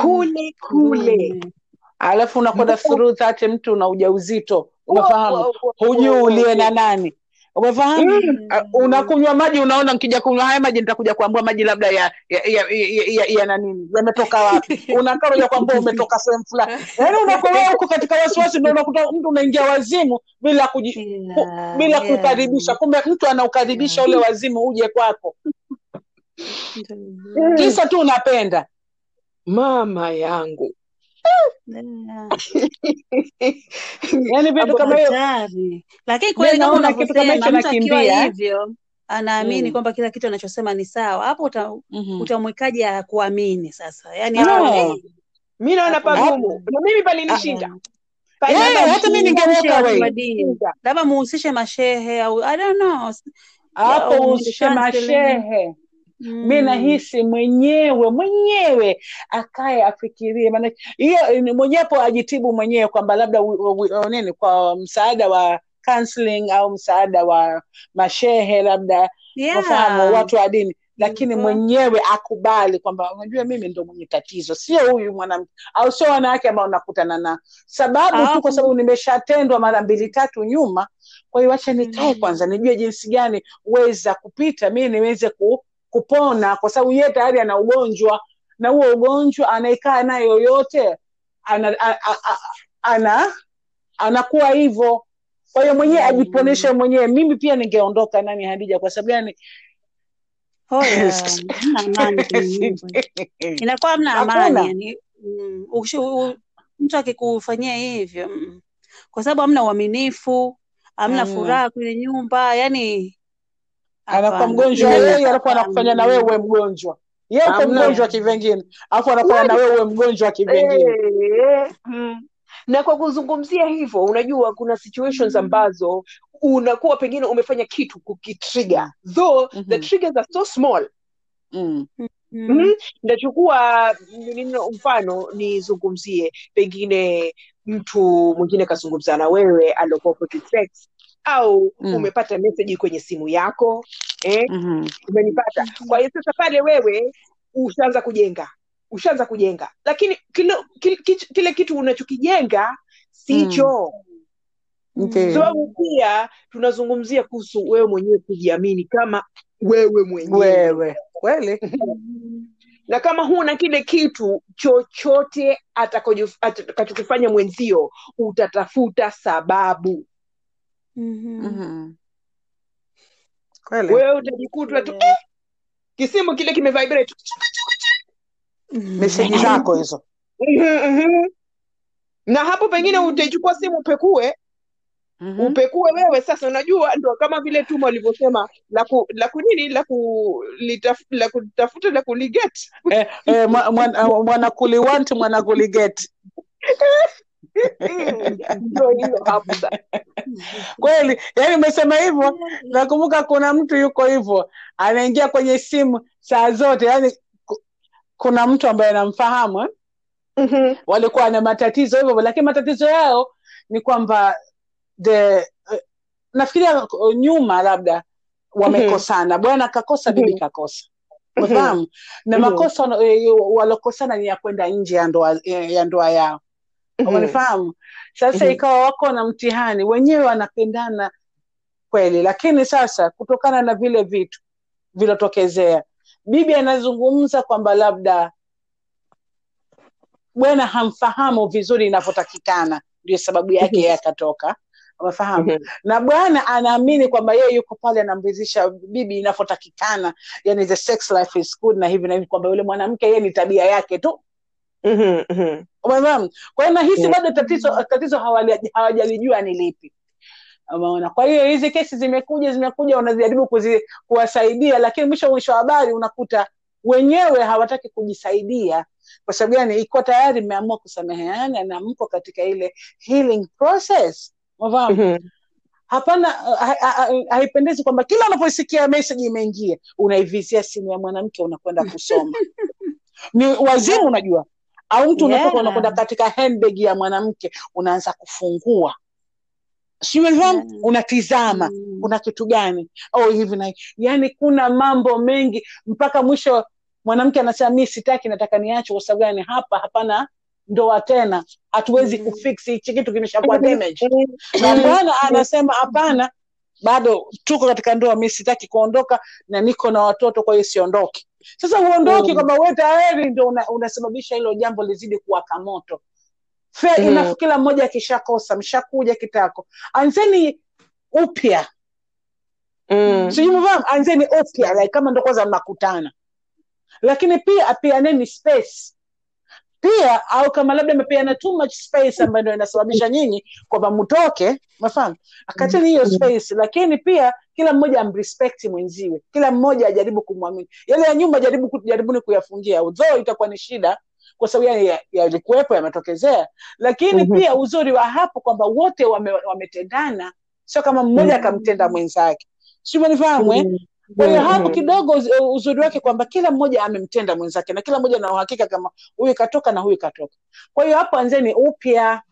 Kule kule. Mm. alafu unakwenda through that mtu una ujauzito. Uzito unafahamu? hujuu uliye hujui na nani umefahamu Mm. uh, unakunywa maji unaona nkija kunywa haya maji nitakuja kuambua maji labda ya ya, ya, ya, ya, ya, na nini. Yametoka wapi? *laughs* Unakaa unaja kuambua umetoka sehemu fulani. Yaani unakolea huko katika wasiwasi ndo unakuta mtu unaingia wazimu bila kuji, ku, bila yeah. kukaribisha. Kumbe mtu anaukaribisha ule wazimu uje kwako. *laughs* Kisa tu unapenda. Mama yangu *laughs* *laughs* Yaani vitu kama hiyo lakini kweli kama unavyosema mtu akiwa hivyo anaamini Mm. kwamba kila kitu anachosema ni sawa. Hapo uta, Mhm. utamwekaje akuamini sasa? Yani No. mi naona pagumu. Na mimi palinishinda hata mi ningeweka labda muhusishe mashehe au I don't know. Hapo au mwende mashehe mi mm. nahisi mwenyewe mwenyewe akaye afikirie maana hiyo mwenyepo ajitibu mwenyewe kwamba labda nini kwa msaada wa counseling au msaada wa mashehe labda yeah. yeah watu wa dini lakini Hivyo. mwenyewe akubali kwamba unajua mimi ndo mwenye tatizo sio huyu mwanamke au sio wanawake ambao nakutana na sababu tu kwa sababu nimeshatendwa mara mbili tatu nyuma kwa hiyo wacha nikae mm. kwanza nijue jinsi gani weza kupita mi niweze ku, kupona kwa sababu yeye tayari ana ugonjwa na huo ugonjwa anaekaa naye yoyote ana, a, a, a, ana anakuwa hivyo kwa hiyo mwenyewe ajiponeshe Mm. mwenyewe mimi pia ningeondoka nani hadija kwa sababu gani. *laughs* Inakuwa mna amani yani. Mm, mtu akikufanyia hivyo mm, kwa sababu hamna uaminifu, amna hamna furaha kwenye nyumba, yani anakuwa mgonjwa yeye alafu anakufanya na wewe uwe mgonjwa. Yeye uko mgonjwa kivengine. Alafu anafanya na wewe uwe mgonjwa kivengine. Mm. na kwa kuzungumzia hivyo unajua kuna situations ambazo unakuwa pengine umefanya kitu kukitriga, though the Mhm. triggers are so small. Mm. Mm-hmm. Nachukua mfano nizungumzie, pengine mtu mwingine kazungumza na wewe aliokuwa opposite sex, au Mm. umepata meseji kwenye simu yako eh, Mhm. umenipata. Kwa hiyo sasa pale wewe ushaanza kujenga, ushaanza kujenga, lakini kile, kile, kile kitu unachokijenga sicho Ndiyo. sababu pia tunazungumzia kuhusu wewe mwenyewe kujiamini kama wewe mwenyewe wewe kweli *laughs* na kama huna kile kitu chochote atakacho- atakachokifanya mwenzio utatafuta sababu Mhm. Mhm. kweli? Wewe utajikuta tu eh, kisimu kile kimevibrate. Meseji zako hizo. Mhm, mhm. na hapo pengine utaichukua simu upekue. Mhm. upekue wewe. Sasa unajua ndo kama vile tuma walivyosema la ku, la kunini la ku, la kutafuta la kuliget Eh, eh, mwa- mwana- *laughs* *laughs* ndio hapo kweli yani umesema hivyo *laughs* nakumbuka kuna mtu yuko hivyo anaingia kwenye simu saa zote yani kuna mtu ambaye anamfahamu mm-hmm. walikuwa na matatizo hivyo lakini matatizo yao ni kwamba the uh, nafikiria uh, nyuma labda wamekosana bwana kakosa bibi Mhm. kakosa umefahamu na Mhm. makosa eh, walokosana ni ya kwenda nje ya ndoa eh, ya ndoa yao Mhm. Umenifahamu sasa Mhm. ikawa wako na mtihani wenyewe wanapendana kweli lakini sasa kutokana na vile vitu vilotokezea bibi anazungumza kwamba labda bwana hamfahamu vizuri inavyotakikana ndio sababu yake Mhm. yeye akatoka umefahamu Mhm. na bwana anaamini kwamba yeye yuko pale anamridhisha bibi inavyotakikana yani the sex life is good na hivi na hivi kwamba yule mwanamke yeye ni tabia yake tu Mhm. Umefahamu? Kwa hiyo nahisi bado tatizo tatizo hawajalijua ni lipi. Umeona? Kwa hiyo hizi kesi zimekuja zimekuja wanajaribu kuzi, kuwasaidia lakini mwisho mwisho wa habari unakuta wenyewe hawataki kujisaidia. Kwa sababu gani? Iko tayari mmeamua kusameheana na mko katika ile healing process. Umefahamu? Mhm. hapana ha- ha- ha- kwamba kila unaposikia message imeingia unaivizia simu ya mwanamke unakwenda kusoma. *laughs* Ni wazimu unajua au mtu unatoka Yeah. unakwenda katika handbag ya mwanamke unaanza kufungua. Siumefahamu Yeah. unatizama. Mm. kuna kitu gani? Oh, hivi na yani kuna mambo mengi. Mpaka mwisho mwanamke anasema mi sitaki nataka niache kwa sababu gani? Hapa hapana ndoa tena. Hatuwezi Mm. kufix hichi kitu kimeshakuwa damage. Mhm. na bwana anasema hapana bado tuko katika ndoa. Mi sitaki kuondoka na niko na watoto kwa hiyo siondoki sasa huondoki Mm. kwamba we tayari ndo una, unasababisha hilo jambo lizidi kuwaka moto Fe, Mm. kila mmoja akishakosa mshakuja kitako anzeni upya Mm. sijui anzeni upya like kama ndo kwanza mnakutana lakini pia apianeni space pia au kama labda amepeana too much space ambayo ndo inasababisha nyinyi kwamba mtoke mafahamu akateni hiyo space lakini pia kila mmoja amrespect mwenziwe kila mmoja ajaribu kumwamini yale ya nyuma jaribu jaribuni kuyafungia although itakuwa ni shida kwa sababu yani ya- yametokezea lakini Mhm. pia uzuri wa hapo kwamba wote wame- wametendana sio kama mmoja akamtenda mwenzake si umenifahamu eh? Mhm. Kwa hiyo hapo kidogo uzuri wake kwamba kila mmoja amemtenda mwenzake na kila mmoja ana uhakika kama huyu katoka na huyu katoka. Kwa hiyo hapo anzeni upya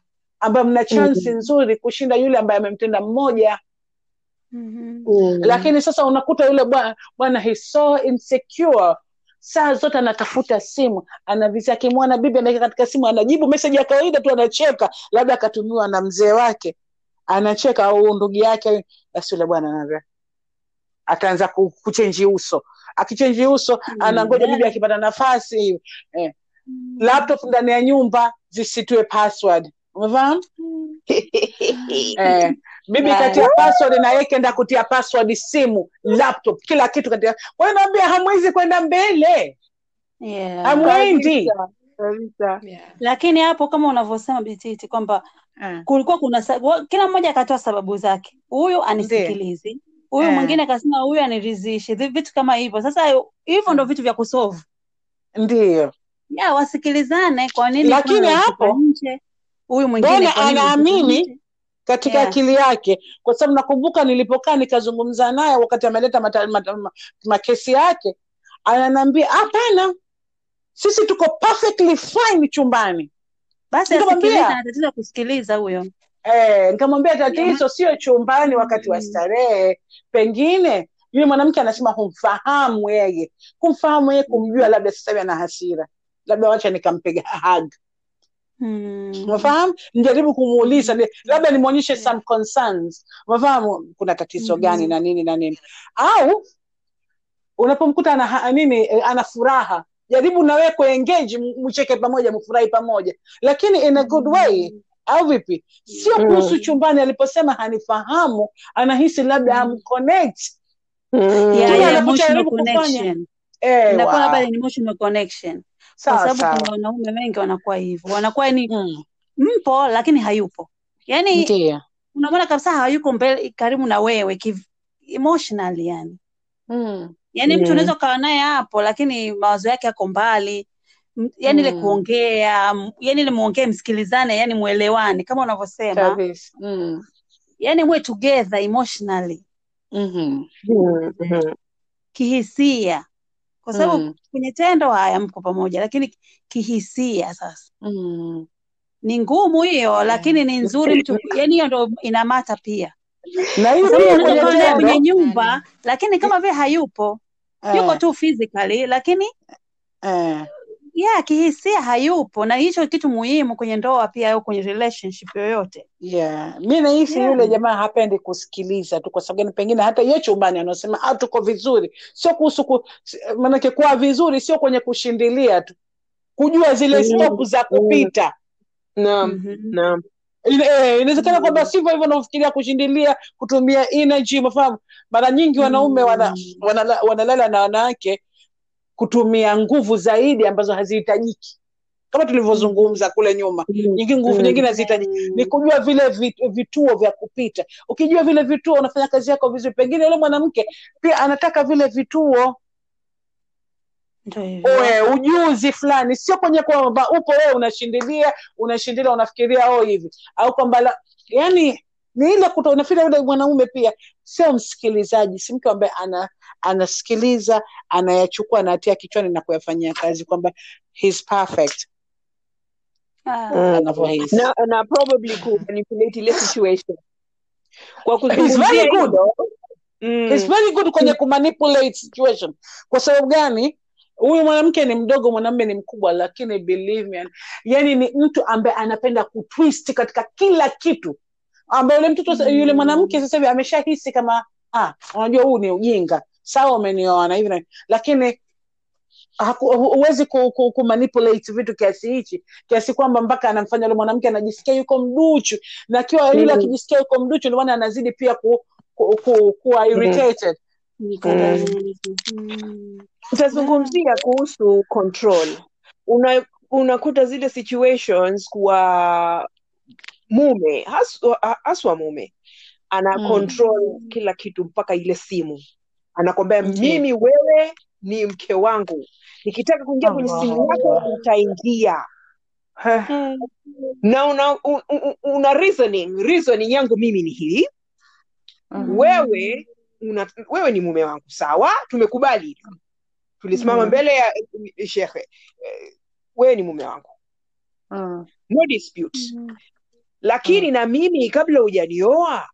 ambayo mna chansi Mhm. nzuri kushinda yule ambaye amemtenda mmoja. Mm -hmm. lakini sasa unakuta yule bwana so insecure. Saa zote anatafuta simu anavizia kimwana bibi anaeka katika simu anajibu meseji ya kawaida tu anacheka labda akatumiwa na mzee wake. Anacheka au ndugu yake basi yule bwana ataanza kuchenji uso. Akichenji uso anangoja bibi akipata nafasi eh, laptop ndani ya nyumba zisitue password. Umefahamu? *laughs* Eh, bibi katia password na yeye kenda kutia password simu laptop kila kitu katia. Kwa hiyo naambia hamwezi kwenda mbele. Yeah. hamwendi. Kabisa. Yeah. lakini hapo kama unavyosema Bititi kwamba Eh, kulikuwa kuna kila mmoja akatoa sababu zake. Huyu anisikilizi huyu Eh. mwingine akasema huyu aniridhishi vitu kama hivyo. Sasa hivyo ndo vitu vya kusolve. Ndiyo. Ya wasikilizane kwa nini Lakini hapo, nje? Huyu mwingine anaamini katika Yeah. akili yake? Kwa sababu nakumbuka nilipokaa nikazungumza naye wakati ameleta mata- mata- ma- makesi yake ananiambia hapana sisi tuko perfectly fine chumbani. Basi ya kusikiliza huyo Eh, nikamwambia tatizo sio chumbani wakati wa starehe. Pengine yule mwanamke anasema humfahamu yeye. Kumfahamu yeye kumjua labda sasa hivi ana hasira. Labda wacha nikampiga hug. Mm. umefahamu njaribu kumuuliza labda nimwonyeshe some concerns. Umefahamu kuna tatizo hmm. gani na nini na nini. Au unapomkuta ana nini eh, ana furaha jaribu na wewe kuengage mcheke pamoja mfurahi pamoja. Lakini in a good way au vipi? Sio Mm. kuhusu chumbani aliposema hanifahamu anahisi labda Mm. amconnect. Yeah, yeah, anapojaribu kufanya. Inakuwa labda ni emotional connection. Kwa sababu kuna wanaume wengi wanakuwa hivyo. Wanakuwa ni Mm, mpo lakini hayupo. Yani unamona unamwona kabisa hayuko mbele karibu na wewe kiv- emotionally yani. Mm, yaani mtu Mm. unaweza ukawa naye hapo lakini mawazo yake yako mbali yani ile Mm. kuongea yani ile muongee msikilizane yani mwelewane kama unavyosema mm. yani mwe together emotionally Mhm. Mm-hmm. kihisia kwa sababu Mm. kwenye tendo haya mko pamoja lakini kihisia sasa Mm. ni ngumu hiyo lakini ni nzuri mtu *laughs* yani hiyo ndo inamata pia na kwenye nyumba lakini kama vile hayupo yuko eh, tu physically lakini eh, yeah kihisia hayupo na hicho kitu muhimu kwenye ndoa pia au kwenye relationship yoyote yeah. mi nahisi yeah. yule jamaa hapendi kusikiliza tu kwa sababu gani pengine hata ye chumbani anasema ah, tuko vizuri sio kuhusu ku, maanake kuwa vizuri sio kwenye kushindilia tu kujua zile Mm, stop za mm. kupita Naam, Mhm. naam. Eh, inawezekana Mm. kwamba sivyo hivyo unaofikiria kushindilia kutumia energy umefahamu mara nyingi wanaume wana, wana, wanala, wanalala na wanawake kutumia nguvu zaidi ambazo hazihitajiki. Kama tulivyozungumza kule nyuma Mm, nyingi nguvu mm. nyingine hazihitajiki. Ni kujua vile vituo vya kupita. Ukijua vile vituo unafanya kazi yako vizuri. Pengine yule mwanamke pia anataka vile vituo. Oe ujuzi fulani. Sio kwenye kwamba upo wewe unashindilia unashindilia unafikiria oh hivi. Au kwamba yani ni ile kuto unafikiria yule mwanaume pia sio msikilizaji si mtu ambaye ana anasikiliza anayachukua anayatia kichwani na kuyafanyia kazi kwamba he's perfect. Ah. Mm. anavyohisi na na probably ku manipulate ile situation. Kwa kuzungumzia very good. hilo he's mm. very good kwenye kumanipulate situation. Kwa sababu gani? Huyu mwanamke ni mdogo mwanamume ni mkubwa lakini believe me yani ni mtu ambaye anapenda kutwist katika kila kitu ambaye yule mtoto yule mwanamke sasa hivi ameshahisi kama ah unajua huu ni ujinga sawa umenioa na hivi na lakini huwezi ku, ku, ku manipulate vitu kiasi hichi kiasi kwamba mpaka anamfanya yule mwanamke anajisikia yuko mduchu na akiwa yule Mm. akijisikia yuko mduchu ndio maana anazidi pia ku, ku, ku, kuwa Mm. irritated. Mm. Utazungumzia kuhusu control. Una, unakuta zile situations kwa mume haswa, haswa mume ana Mm. control kila kitu mpaka ile simu. Anakwambia mimi wewe ni mke wangu. Nikitaka kuingia kwenye simu yako utaingia. Eh. na una, un, un, una reasoning. Reasoning yangu mimi ni hii. Mhm. wewe una, wewe ni mume wangu sawa? Tumekubali. Tulisimama Mm. mbele ya shehe. Shekhe eh, wewe ni mume wangu. Mm. no dispute. Mm. Lakini na mimi kabla hujanioa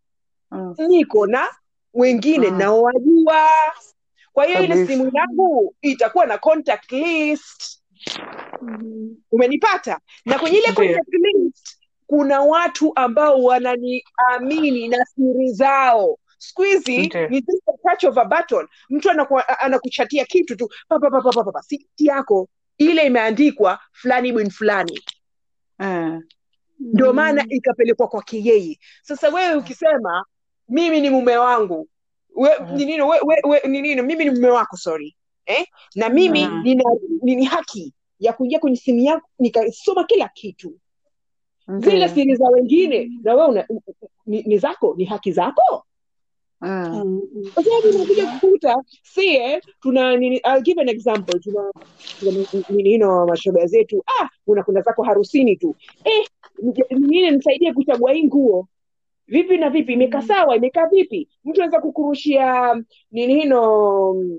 Mm. niko na wengine Mm. naowajua kwa hiyo ile simu yangu itakuwa na contact list. Mm. umenipata? Na kwenye ile contact list kuna watu ambao wananiamini na siri zao. Siku hizi ni touch of a button. Mtu anaku- anakuchatia kitu tu. Pa, pa, pa, pa, pa, pa, pa. siti yako. Ile imeandikwa fulani bin fulani. Eh. Ndio maana ikapelekwa kwake yeye. Sasa wewe ukisema mimi ni mume wangu we, Mhm. ni nini, we, we, we, ni nini, mimi ni mume wako sorry. Eh? na mimi mm. nina nini haki ya kuingia kwenye simu yako nikasoma kila kitu. Zile siri za wengine na wewe una, ni, ni zako ni haki zako Mm. Mm. kwa sababu unakuja kukuta sie tuna nini, I'll give an example. Tuna tuna mashoga zetu. Ah unakwenda zako harusini tu. Eh nini nisaidie kuchagua hii nguo? Vipi na vipi? Imekaa sawa imekaa vipi? Mtu anaweza kukurushia nini hino mm,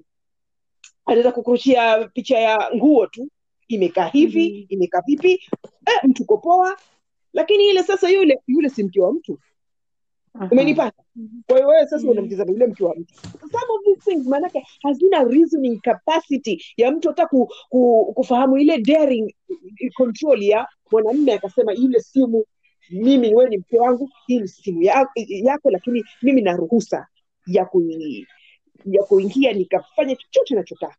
anaweza kukurushia picha ya nguo tu. Imekaa hivi Mhm. imekaa vipi? Eh, mtu kopoa lakini ile sasa yule yule si mke wa mtu. Umenipata? Kwa hiyo wewe sasa Mm. unamtizama yule mke wa mtu some of these things maanake hazina reasoning capacity ya mtu hata ku, ku, kufahamu ile daring control ya mwanamme akasema ile simu mimi wewe ni mke wangu hii ni simu ya, yako lakini mimi na ruhusa ya kui, ya kuingia nikafanya chochote nachotaka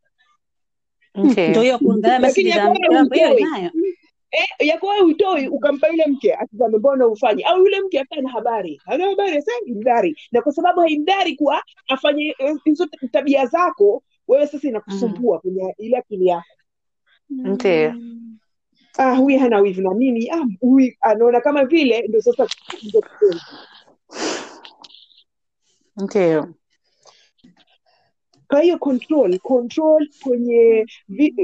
hiyo hiyo inayo. Eh, yako wewe uitoi ukampa yule mke atizame mbona ufanye? au yule mke hata na habari. Hana habari sasa imdhari na kwa sababu haimdhari kuwa afanye eh, hizo tabia zako wewe sasa inakusumbua kwenye ile akili yako. Ndio. Mm. ah huyu hana wivu na mimi ah huyu anaona kama vile ndio sasa ndio ndio. Kwa hiyo control control kwenye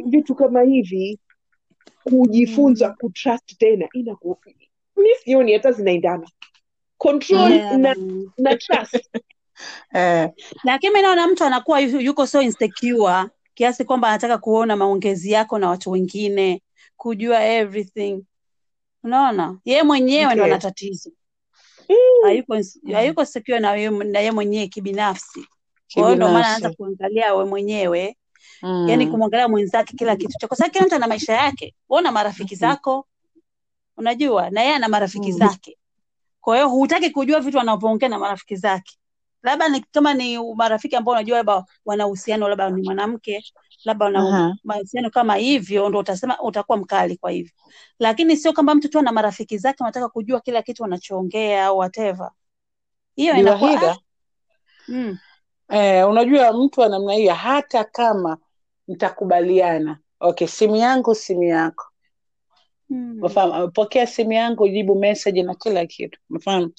vitu kama hivi kujifunza Mm. kutrust tena ina mi sioni hata zinaendana control Yeah. na, na trust *laughs* Eh, Lakini mimi naona mtu anakuwa yuko so insecure kiasi kwamba anataka kuona maongezi yako na watu wengine, kujua everything. Unaona, yeye mwenyewe ndo okay. ana tatizo, mm. hayuko ins- hayuko secure na yeye mwenyewe kibinafsi. Kwa hiyo ndo maana anaanza kuangalia we mwenyewe, yani Mm. kumwangalia mwenzake kila kitu chako, kwa sababu kila mtu ana maisha yake. Wewe una marafiki Mhm. zako, unajua, na yeye ana marafiki Mm. zake. Kwa hiyo hutaki kujua vitu anavyoongea na marafiki zake, labda ni kama ni marafiki ambao unajua labda wana uhusiano, labda ni mwanamke, labda wana mahusiano kama hivyo, ndo utasema utakuwa mkali kwa hivyo, lakini sio kama mtu tu ana marafiki zake unataka kujua kila kitu wanachoongea au whatever. Hiyo inakuwa mm, eh, unajua mtu wa namna hiyo hata kama mtakubaliana, okay, simu yangu simu yako, Hmm. umefahamu? Pokea simu yangu, jibu message na kila kitu, umefahamu?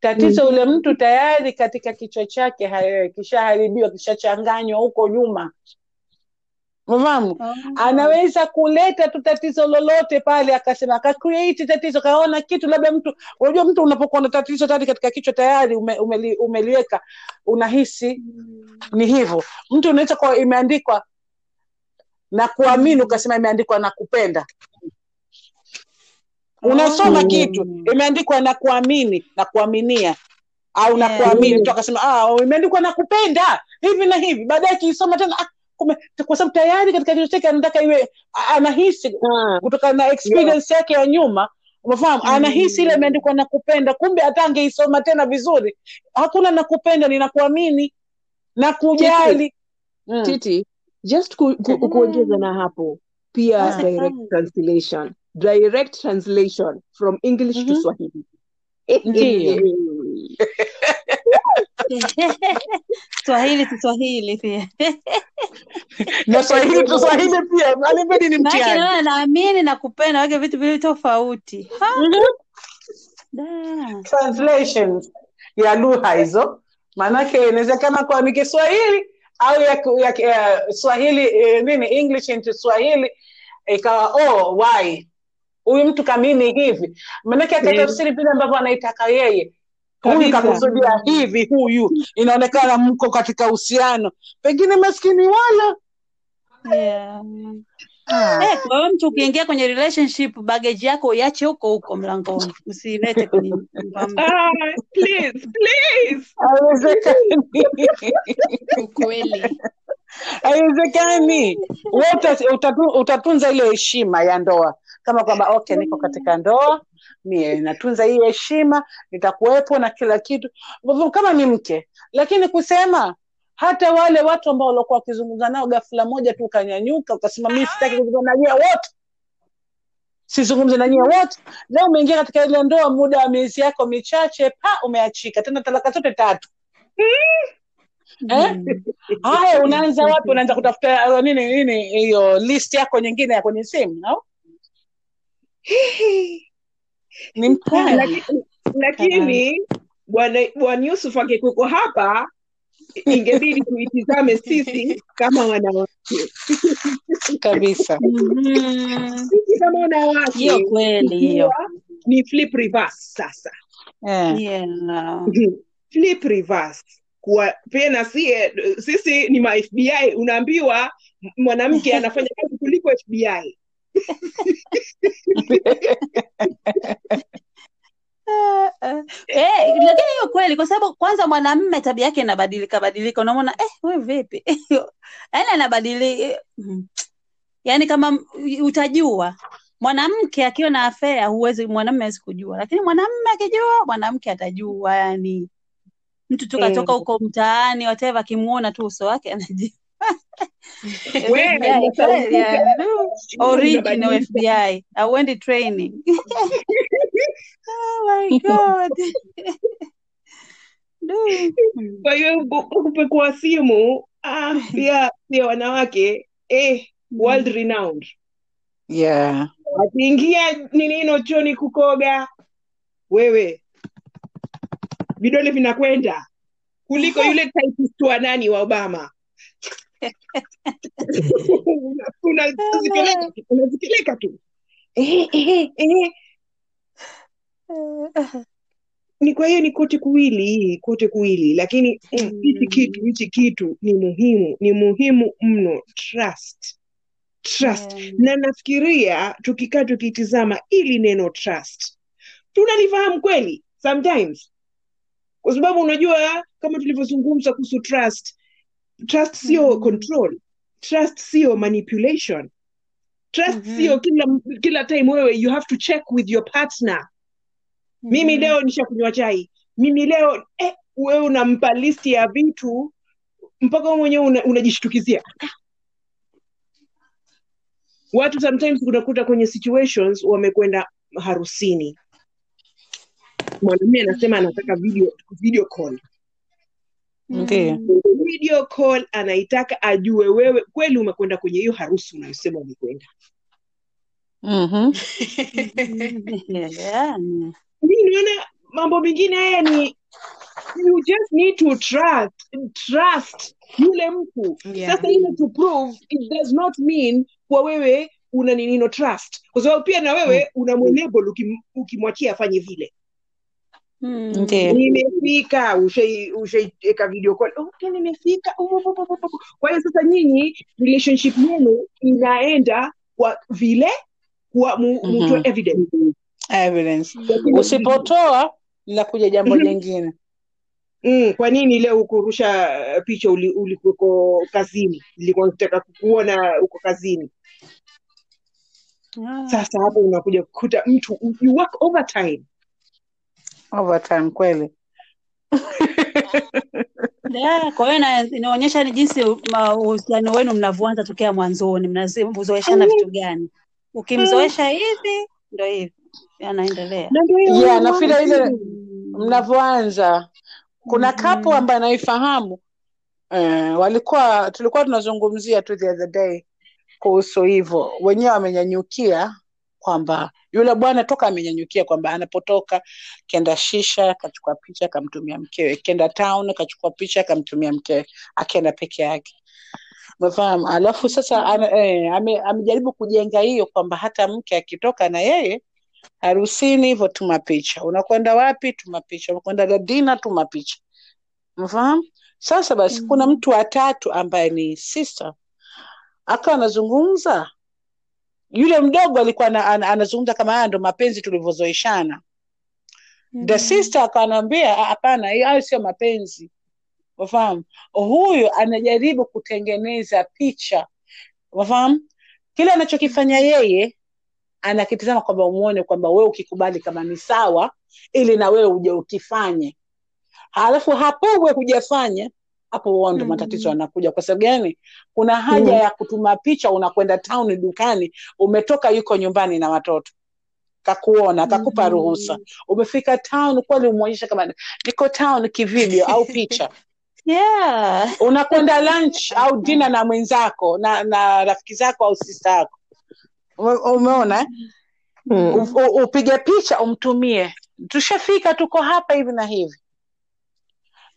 Tatizo hmm. ule mtu tayari katika kichwa chake ha- kishaharibiwa, kishachanganywa huko nyuma, umefahamu? oh, anaweza kuleta tu tatizo lolote pale, akasema akacreate tatizo, kaona kitu labda mtu. Unajua, mtu unapokuwa na tatizo tayari katika kichwa tayari ume, umeli, umeliweka, unahisi mm, ni hivyo. Mtu unaweza kuwa imeandikwa na kuamini, ukasema imeandikwa na kupenda. Unasoma mm. kitu imeandikwa na kuamini na kuaminia au na yeah, kuamini, Mm. mtu akasema ah, imeandikwa na kupenda hivi na hivi, baadaye akiisoma tena ah, kwa sababu tayari katika kitu chake anataka iwe anahisi Ah, kutokana na yeah. experience yake ya nyuma umefahamu anahisi ile mm, imeandikwa na kupenda kumbe hata angeisoma tena vizuri hakuna na kupenda ni na kujali Titi, mm. Titi, just ku, ku, mm. kuongeza na hapo pia Ah. direct translation direct translation from English to Mhm. Swahili *laughs* Swahili tu Swahili pia. *laughs* na Swahili tu Swahili pia alibidi ni Maana naamini na kupenda wake vitu vili tofauti. Mhm. Da. translations ya lugha hizo maanake inawezekana kwa ni Kiswahili au ya, ya, ya Swahili eh, nini English into Swahili ikawa oh why? Huyu mtu kamini hivi. Maanake Eh, akatafsiri vile ambavyo anaitaka yeye huyu kakusudia hivi huyu. Inaonekana mko katika uhusiano. Pengine maskini wala. Yeah. Ah. Eh, kwa hiyo mtu ukiingia kwenye relationship baggage yako iache huko huko mlangoni. Usilete kwenye mtu. ah, please please ukweli haiwezekani utatunza ile heshima ya ndoa kama kwamba okay niko katika ndoa mie natunza hii heshima nitakuwepo na kila kitu kama ni mke lakini kusema hata wale watu ambao walikuwa wakizungumza nao ghafla moja tu ukanyanyuka ukasema mi sitaki kuzungumza na nyie wote sizungumze na nyie wote leo umeingia katika ile ndoa muda wa miezi yako michache pa umeachika tena talaka zote tatu eh? Mm. haya unaanza wapi unaanza kutafuta uh, nini nini hiyo list yako nyingine ya kwenye simu no? ni mkali lakini bwana bwana Yusuf angekuweko hapa ingebidi tuitizame sisi kama wanawake kabisa Mhm. sisi kama Hiyo wanawake kweli hiyo. ni flip reverse sasa eh. Yeah. *laughs* flip reverse kuwa sie sisi ni ma FBI unaambiwa mwanamke *laughs* anafanya kazi kuliko FBI *laughs* Eh, eh. Eh, lakini hiyo kweli kwa sababu kwanza mwanamme tabia yake inabadilika badilika unamwona eh we vipi *laughs* yaani anabadilika yaani kama utajua mwanamke akiwa na afea huwezi mwanamme hawezi kujua lakini mwanamme akijua mwanamke atajua yani mtu tu katoka Mm. huko mtaani whatever akimuona tu uso wake anajua FBI original unabadilika FBI training. *laughs* Oh my god. *laughs* Kwa hiyo ku- kupekua simu ah, pia pia wanawake eh, world renowned. Yeah. akiingia ninino choni kukoga wewe vidole vinakwenda. Kuliko *laughs* yule typist wa nani wa Obama Una- unazipeleka unazipeleka tu. Ehe, ehe, ehe. ni kwa hiyo ni kote kuwili kote kuwili. Lakini mm, hichi kitu hichi kitu ni muhimu ni muhimu mno. Trust. Trust. Yeah. na nafikiria tukikaa tukitizama ili neno trust tunalifahamu kweli sometimes. Kwa sababu unajua kama tulivyozungumza kuhusu trust trust sio Mm. control. Trust sio manipulation. Trust Mhm. sio kila kila time wewe you have to check with your partner. Mimi Mhm. leo nishakunywa chai. Mimi leo eh, wewe unampa listi ya vitu mpaka u mwenyewe una- unajishtukizia. Watu sometimes unakuta kwenye situations wamekwenda harusini. Mwanamume anasema anataka video video call Ndiyo. Mm. video call anaitaka ajue wewe kweli umekwenda kwenye hiyo harusi unayosema umekwenda *laughs* Mhm. Yeah. mi naona mambo mengine haya ni you just need to trust trust yule mtu Yeah. sasa ile to prove it does not mean kwa wewe una ninino trust kwa sababu pia na wewe una mwenable ukim- ukimwachia afanye vile Mm. Ndiyo. nimefika ushai- ushaiweka video call okay nimefika Oh, oh, oh, oh, oh. kwa hiyo sasa nyinyi relationship yenu inaenda kwa vile kwa mu, Mhm. mutoe evidence Evidence. Usipotoa linakuja jambo lingine jingine. Mm, kwa nini leo ukurusha picha picha uli- kazini? Nilikuwa nataka kukuona uko kazini. Ah. Sasa hapo unakuja kukuta mtu you work overtime. Overtime kweli. *laughs* Yeah, kwa hiyo inaonyesha ni jinsi uhusiano wenu mnavyoanza tokea mwanzoni, mnazoeshana vitu gani. Ukimzoesha hivi ndo hivi anaendelea. Yeah, wewe na vile mwanzo. ile mnavyoanza kuna Mhm. kapo ambaye anaifahamu eh, walikuwa tulikuwa tunazungumzia tu the other day kuhusu hivyo wenyewe wamenyanyukia kwamba yule bwana toka amenyanyukia kwamba anapotoka kenda shisha akachukua picha akamtumia mkewe. Kenda town akachukua picha akamtumia mkewe. Akienda peke yake. Umefahamu? Alafu sasa ana, eh, ame, amejaribu kujenga hiyo kwamba hata mke akitoka na yeye harusini hivyo tuma picha. Unakwenda wapi? Tuma picha. Unakwenda dina tuma picha. Umefahamu? Sasa basi kuna mtu watatu ambaye ni sister. Akawa anazungumza yule mdogo alikuwa ana- ana- anazungumza kama haya ndo mapenzi tulivyozoeshana. The sister akanaambia "Ah, hapana hayo sio mapenzi. Unafahamu? Huyu anajaribu kutengeneza picha. Unafahamu? Kile anachokifanya yeye anakitizama kwamba umuone kwamba wewe ukikubali kama ni sawa ili na wewe uje ukifanye. Halafu hapo we hujafanya hapo huo ndo Mm. matatizo yanakuja kwa sababu gani kuna haja Mm. ya kutuma picha unakwenda town dukani umetoka yuko nyumbani na watoto kakuona kakupa Mhm. ruhusa umefika town kweli umwonyesha kama niko town kivideo au picha *laughs* Yeah. unakwenda *laughs* lunch au dina na mwenzako na, na rafiki zako au sista yako umeona eh? Mm. Upige picha umtumie tushafika tuko hapa hivi na hivi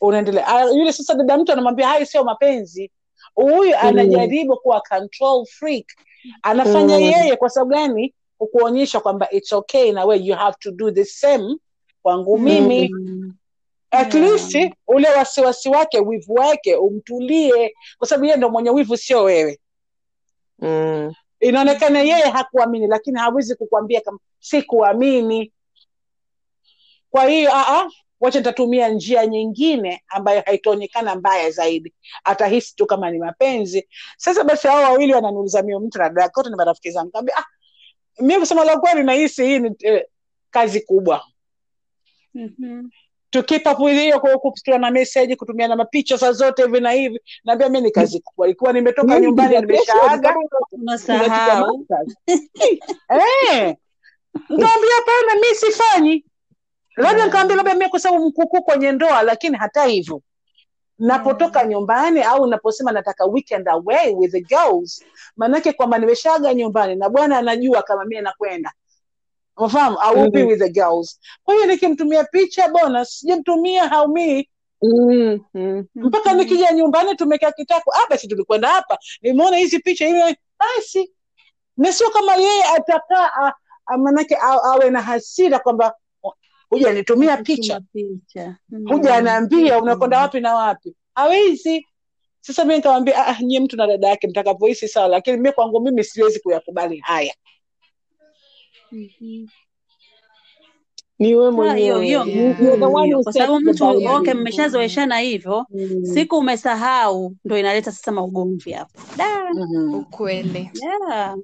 unaendelea. Ah, yule sasa dada mtu anamwambia hayo sio mapenzi. Huyu anajaribu kuwa control freak. Anafanya Mm. yeye kwa sababu gani? Kukuonyesha kwamba it's okay na we you have to do the same kwangu mimi. Mm. at Yeah. least ule wasiwasi wake wivu wake umtulie. Kwa sababu yeye ndo mwenye wivu sio wewe. Mm. inaonekana yeye hakuamini lakini hawezi kukuambia kama sikuamini. Kwa hiyo aa, wacha nitatumia njia nyingine ambayo haitaonekana mbaya zaidi. Atahisi tu kama ni mapenzi. Sasa basi hao wawili wananiuliza mio mtu na dada kote ni marafiki zangu? Kaambia ah, mi kusema la kweli nahisi hii ni eh, kazi kubwa. Mhm. to keep up with hiyo ku- kutumiana na message kutumiana mapicha saa zote hivi na hivi naambia mi ni kazi kubwa. Ikiwa nimetoka nyumbani nimeshaaga. Unasahau. *laughs* Eh, nikaambia hapana mi sifanyi labda Yeah. labda mi kwa sababu mkukuu kwenye ndoa lakini hata hivyo napotoka nyumbani au naposema nataka weekend away with the girls maanake kwamba nimeshaga nyumbani na bwana anajua kama mie nakwenda unafahamu I will be Mhm. with the girls kwa hiyo nikimtumia picha bona sijamtumia haumii Mm. Mm. mpaka nikija nyumbani tumekaa kitako ah basi tulikwenda hapa nimeona hizi picha ile basi na sio kama yeye atakaa manake awe na hasira kwamba hujanitumia picha Kutuma picha. huja Mm. anaambia unakwenda wapi na wapi hawezi sasa mi nikamwambia ah, nyie mtu na dada yake mtakavyohisi sawa lakini mi kwangu mimi siwezi kuyakubali haya Mhm. ni wewe Ah, mwenyewe kwa sababu mtu okay, mmeshazoeshana hivyo, Mm. siku umesahau ndo inaleta sasa maugomvi hapo. Da, Mhm. ukweli yeah.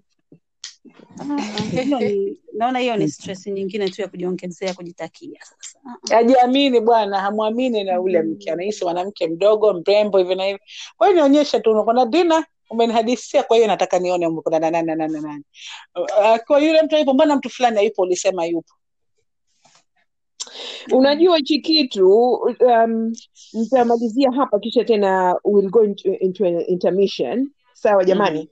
Ah, *laughs* ni naona hiyo ni stress nyingine tu ya kujiongezea kujitakia sasa. Ah, ah. hajiamini bwana hamwamini na ule mke anahisi mwanamke mdogo mrembo hivi na hivi kwa hiyo nionyeshe tu unakwenda dina umenihadisia kwa hiyo nataka nione umekwenda na nani na nani na nani uh, kwa yule mtu yupo mbona mtu fulani hayupo ulisema yupo unajua hichi kitu um, nitamalizia hapa kisha tena we'll go into, into intermission sawa jamani.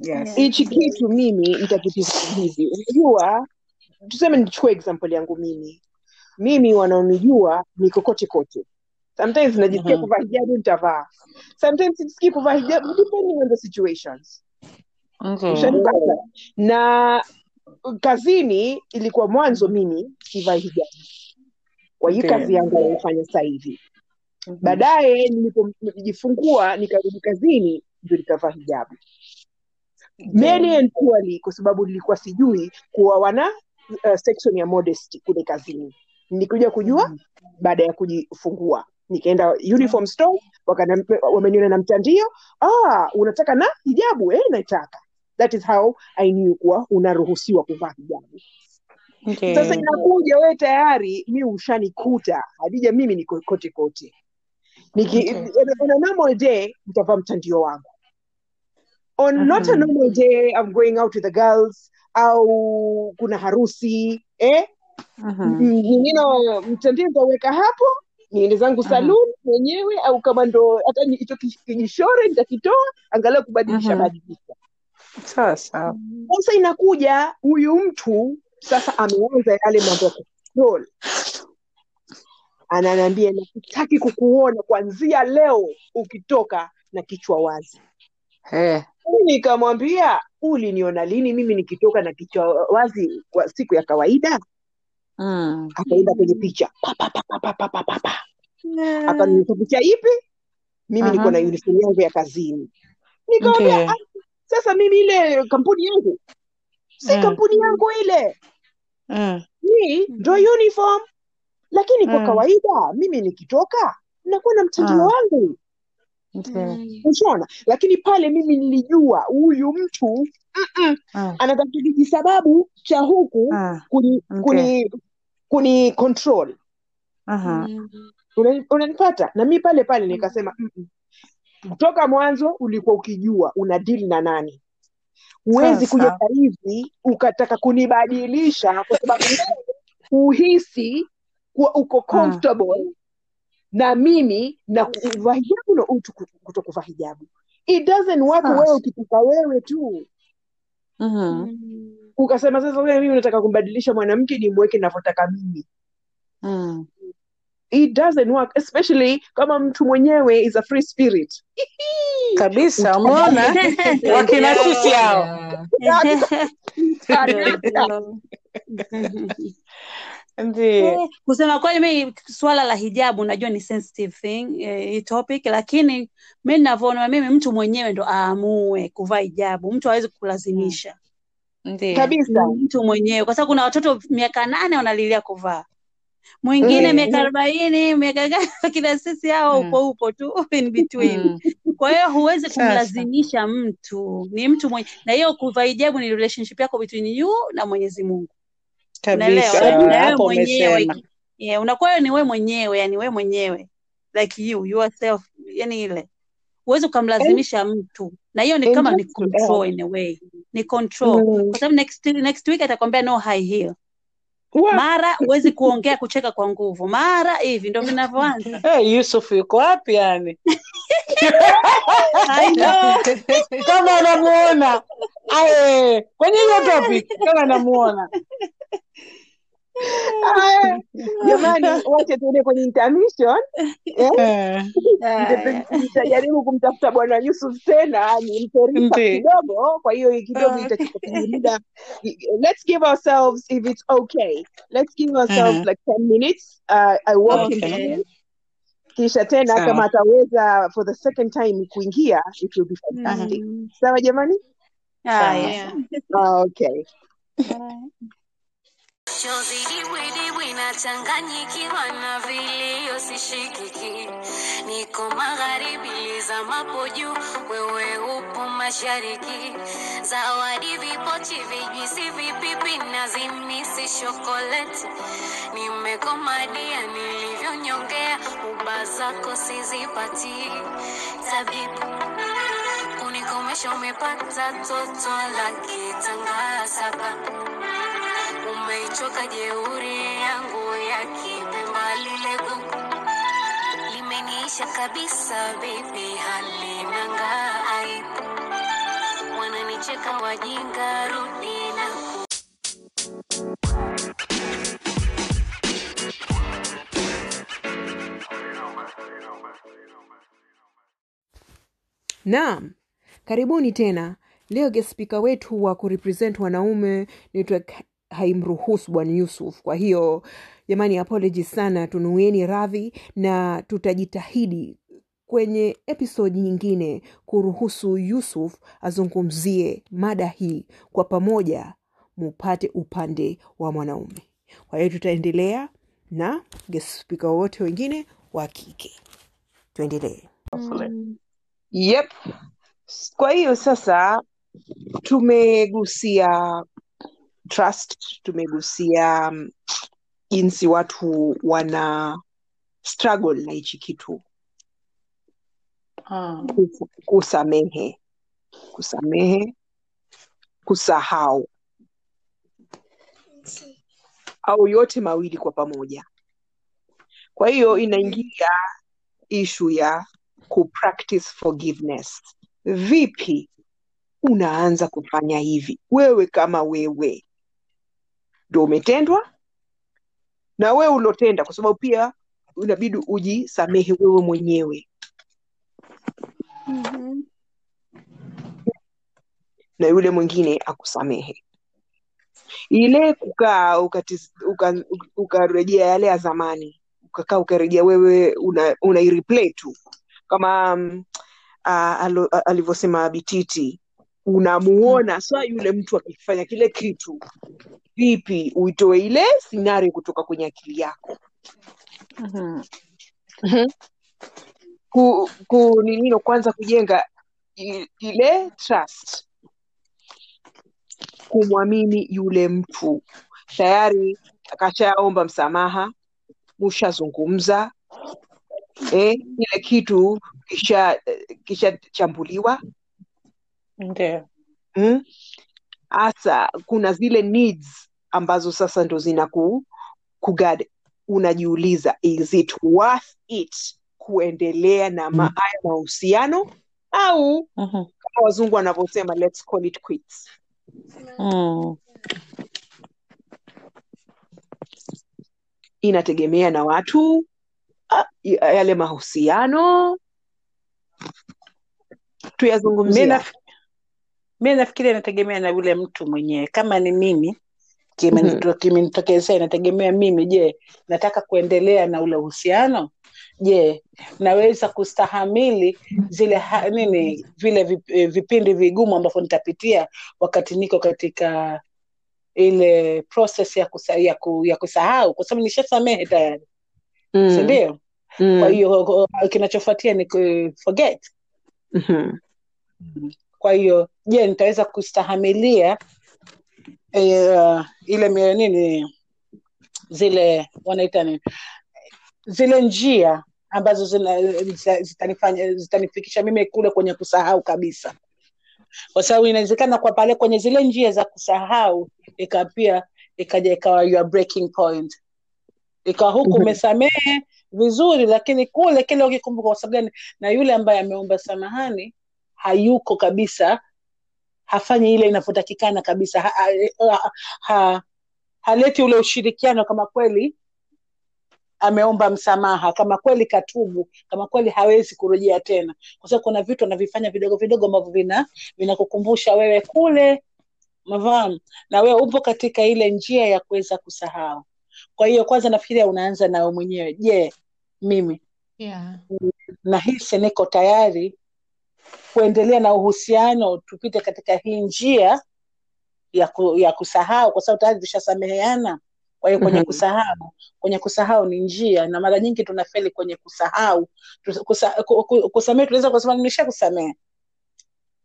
Yes. Hichi kitu mimi nitakitizama hivi. Unajua tuseme nichukue example yangu mimi. Mimi wanaonijua ni kokote kote. Sometimes najisikia Mhm. kuvaa hijabu nitavaa. Sometimes sijisikii kuvaa hijabu depending on the situations. Okay. ushanipata na kazini ilikuwa mwanzo mimi sivai hijabu. Kwa hii Okay. kazi yangu naifanya sasa hivi. Mhm. baadaye nilipojifungua nikarudi kazini ndio nikavaa hijabu. Mainly and purely kwa sababu nilikuwa sijui kuwa wana uh, section ya modesty kule kazini. Nilikuja kujua mm. baada ya kujifungua. Nikaenda uniform store wameniona na mtandio ah unataka na hijabu eh nataka that is how i knew kuwa unaruhusiwa kuvaa hijabu. Okay. sasa inakuja wewe tayari mi ushanikuta. Hadija mimi niko kote kote. Niki, Okay. on, a- normal day mtavaa mtandio wangu on not a normal day I'm going out with the girls au kuna harusi eh? Uh-huh. nino mtandio nitaweka hapo niende zangu saluni uh-huh. mwenyewe au kama ndo hata hicho kijishore nitakitoa angalau kubadilisha badilisha. Sawa sasa inakuja huyu mtu sasa ameanza yale mambo ya ananambia ananiambia nakutaki kukuona kuanzia leo ukitoka na kichwa wazi. Eh. Nikamwambia, uliniona lini mimi nikitoka na kichwa wazi kwa siku ya kawaida? Mm. Akaenda kwenye picha yeah. Picha ipi? Mimi niko na uniform yangu ya kazini. Nikamwambia okay. Ah, sasa mimi ile kampuni yangu si mm. kampuni yangu ile eh. mm. ni ndo uniform, lakini mm. kwa eh. kawaida mimi nikitoka nakuwa na mtandio mm. wangu Okay. ushaona lakini pale mimi nilijua huyu mtu mm-mm, Mm. anatafuta kijisababu cha huku Ah. kuni Okay. kuni kuni control Aha. Una- unanipata na mi pale pale nikasema "Mm-mm. kutoka mwanzo ulikuwa ukijua una dili na nani huwezi kuja sahizi ukataka kunibadilisha kwa sababu *laughs* uhisi kuwa uko comfortable na mimi na kuvaa hijabu na utu kuto kuvaa hijabu. It doesn't work Sasa. wewe ukitaka wewe tu. Mhm. ukasema sasa mimi nataka kumbadilisha mwanamke nimweke navyotaka mimi. Mm. it doesn't work especially kama mtu mwenyewe is a free spirit. Kabisa umeona? *laughs* Wakina sisi hao *laughs* *laughs* ndio. Eh, kusema kweli mi swala la hijabu najua ni sensitive thing eh, topic lakini mi ninavyoona mimi mtu mwenyewe ndo aamue kuvaa hijabu. Mtu hawezi kulazimisha ndio. Kabisa. Mtu mwenyewe kwa sababu kuna watoto miaka nane wanalilia kuvaa. Mwingine Mm. miaka arobaini miaka *laughs* kila sisi hao Mm. upo upo tu *laughs* in between. Mm. kwa hiyo huwezi kumlazimisha mtu. Ni mtu mwenye na hiyo kuvaa hijabu ni relationship yako between you na mwenyezi mungu kabisa. Eh? hapo umesema. yeah, unakuwa ni wewe mwenyewe yani wewe mwenyewe. Like you yourself yani ile. Huwezi ukamlazimisha mtu. Na hiyo ni kama ni control in a way. Ni control. Mm, kwa sababu next, next week atakwambia no high heel. What? mara huwezi kuongea kucheka kwa nguvu. Mara hivi ndo vinavyoanza. *laughs* Hey, Yusuf yuko wapi yani? *laughs* Kama anamuona. Kwenye hiyo topic kama anamuona jamani, wache tuende kwenye intermission eh? Eh. Nita- nitajaribu kumtafuta bwana Yusuf tena nimpe recap kidogo. Kwa hiyo kidogo Okay. itachukua. Let's give ourselves if it's okay. Let's give ourselves Mhm. like 10 minutes. Uh, I walk Okay. through. Kisha tena so. kama ataweza for the second time kuingia it will be fantastic. Mm. Sawa jamani? Haya. Yeah. Okay. Chozi dibwidibwi nachanganyikiwa na vilio sishikiki, niko magharibi lizamapo juu, wewe upo mashariki. Zawadi vipochi, vijisi, vipipi na zimisi shokoleti, nimekomadia nilivyonyongea, uba zako sizipati. Tabibu kunikomesha, umepata toto la kitanga saba umeichoka jeuri yangu ya kipemba lile gugu limeniisha kabisa baby halinanga aibu wananicheka wajinga rudi na Naam, karibuni tena. Leo guest wetu wa kurepresent wanaume network haimruhusu bwana Yusuf. Kwa hiyo jamani, apoloji sana, tunuieni radhi na tutajitahidi kwenye episodi nyingine kuruhusu Yusuf azungumzie mada hii kwa pamoja, mupate upande wa mwanaume. Kwa hiyo tutaendelea na gespika wote wengine wa kike. Tuendelee. Yep. Kwa hiyo sasa tumegusia trust, tumegusia mm, jinsi watu wana struggle na hichi kitu, Ah, kusamehe, kusamehe, kusahau. Au yote mawili kwa pamoja. Kwa hiyo inaingia ishu ya kupractice forgiveness. Vipi unaanza kufanya hivi? Wewe kama wewe ndo umetendwa na wewe ulotenda, kwa sababu pia inabidi ujisamehe wewe mwenyewe Mhm. na yule mwingine akusamehe. Ile kukaa ukarejea uka- ukarejea yale ya zamani, ukakaa ukarejea wewe una, una replay tu kama um, uh, alivyosema Bititi, unamuona sa yule mtu akifanya kile kitu, vipi uitoe ile scenario kutoka kwenye akili yako mm-hmm. ku, ku ninino kwanza kujenga ile trust kumwamini yule mtu tayari akashaomba msamaha mushazungumza eh, kile kitu kisha kishachambuliwa Ndio. mm? Hasa kuna zile needs ambazo sasa ndo zina ku, kugad unajiuliza is it worth it kuendelea na ma, haya mahusiano? Au Mhm. kama wazungu wanavyosema let's call it quits. Mm. inategemea na watu yale mahusiano. Tuyazungumzia mi nafikiri inategemea na yule mtu mwenyewe. Kama ni mimi kimenito- kimenitokezea, inategemea mimi. Je, nataka kuendelea na ule uhusiano? Je, naweza kustahamili zile ha, nini vile eh, vipindi vigumu ambavyo nitapitia wakati niko katika ile process ya, kusa, ya, ku, ya kusahau, kwa sababu nishasamehe tayari, sindio mm. Kwa mm. hiyo kinachofuatia ni forget. mhm. Kwa hiyo je, nitaweza kustahamilia uh, ile nini zile wanaita nini zile njia ambazo zitanifanya zitanifikisha mimi kule kwenye kusahau kabisa, kwa sababu inawezekana kwa pale kwenye zile njia za kusahau ika pia ikaja ikawa your breaking point, ikawa huku Mhm. umesamehe vizuri, lakini kule kile ukikumbuka, kwa sababu gani? Na yule ambaye ameomba samahani hayuko kabisa, hafanyi ile inavyotakikana kabisa, ha, ha, ha, haleti ule ushirikiano kama kweli ameomba msamaha, kama kweli katubu, kama kweli hawezi kurejea tena, kwa sababu kuna vitu anavifanya vidogo vidogo ambavyo vina vinakukumbusha wewe kule, mavam na wewe upo katika ile njia ya kuweza kusahau. Kwa hiyo kwanza nafikiria unaanza nawe mwenyewe. Je, mimi Yeah. nahisi niko tayari kuendelea na uhusiano, tupite katika hii njia ya, ku, ya kusahau, kwa sababu tayari tushasameheana. Kwa hiyo kwenye Mhm. kusahau, kwenye kusahau ni njia, na mara nyingi tunafeli kwenye kusahau. Kusa, ku, ku, kusamehe tunaweza kusema nimeshakusamehe,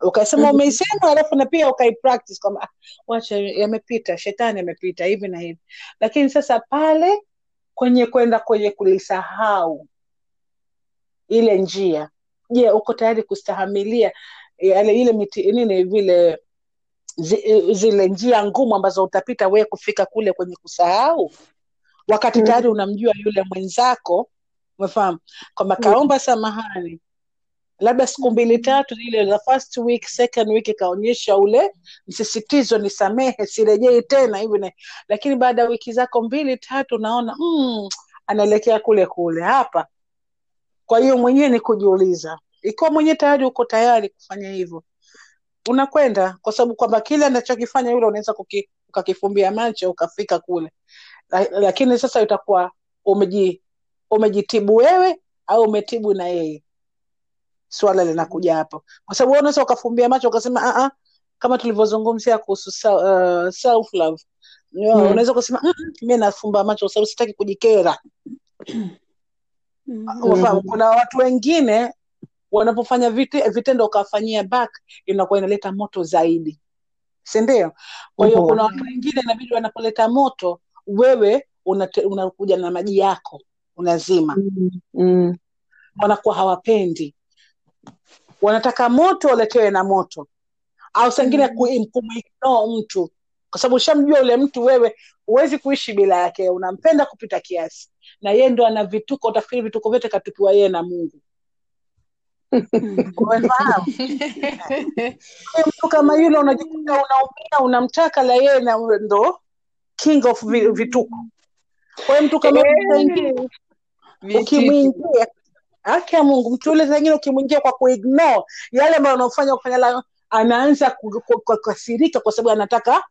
ukasema Mhm. umeisema, alafu na pia ukaipractice kwamba "Ah, wacha yamepita, shetani amepita hivi na hivi. Lakini sasa pale kwenye kwenda kwenye kulisahau ile njia, je, uko tayari kustahamilia yale ile miti, nini vile zi, zile njia ngumu ambazo utapita wee kufika kule kwenye kusahau, wakati Mhm. tayari unamjua yule mwenzako, umefahamu kwamba kaomba samahani, labda siku mbili tatu, ile the first week, second week ikaonyesha ule msisitizo, nisamehe, sirejei tena hivi lakini baada ya wiki zako mbili tatu, unaona mm, anaelekea kule kule hapa. Kwa hiyo mwenyewe ni kujiuliza, ikiwa mwenyewe tayari uko tayari kufanya hivyo, unakwenda kwa sababu kwamba kile anachokifanya yule unaweza ukakifumbia macho ukafika kule, lakini sasa itakuwa umeji umejitibu wewe au umetibu na yeye. Swala linakuja hapo, kwa sababu wewe unaweza ukafumbia macho ukasema a ah, kama tulivyozungumzia kuhusu uh, self love Mm. unaweza ukasema "Mm, mm, mi nafumba macho kwa sababu sitaki kujikera. *clears throat* Mhm. Mhm. Kuna watu wengine wanapofanya vite, vitendo ukawafanyia back inakuwa inaleta moto zaidi, sindio? Kwa hiyo Mhm. kuna watu wengine inabidi wanapoleta moto, wewe unakuja unakuja na maji yako unazima, mm-hmm. wanakuwa hawapendi, wanataka moto waletewe na moto, au Mhm. ku- kumuignore mtu, kwa sababu ushamjua ule mtu, wewe huwezi kuishi bila yake, unampenda kupita kiasi, na yeye ndo ana vituko, utafikiri vituko vyote katupiwa yeye na Mungu. Mtu kama yule unajikuta unaumia, unamtaka la yeye na ndo king of vituko. Kwa hiyo mtu kama Eh, ukimwingia, haki ya Mungu, mtu yule zengine ukimwingia kwa kuignore yale ambayo unaofanya kufanya la, anaanza ku- ku- kukasirika kwa sababu anataka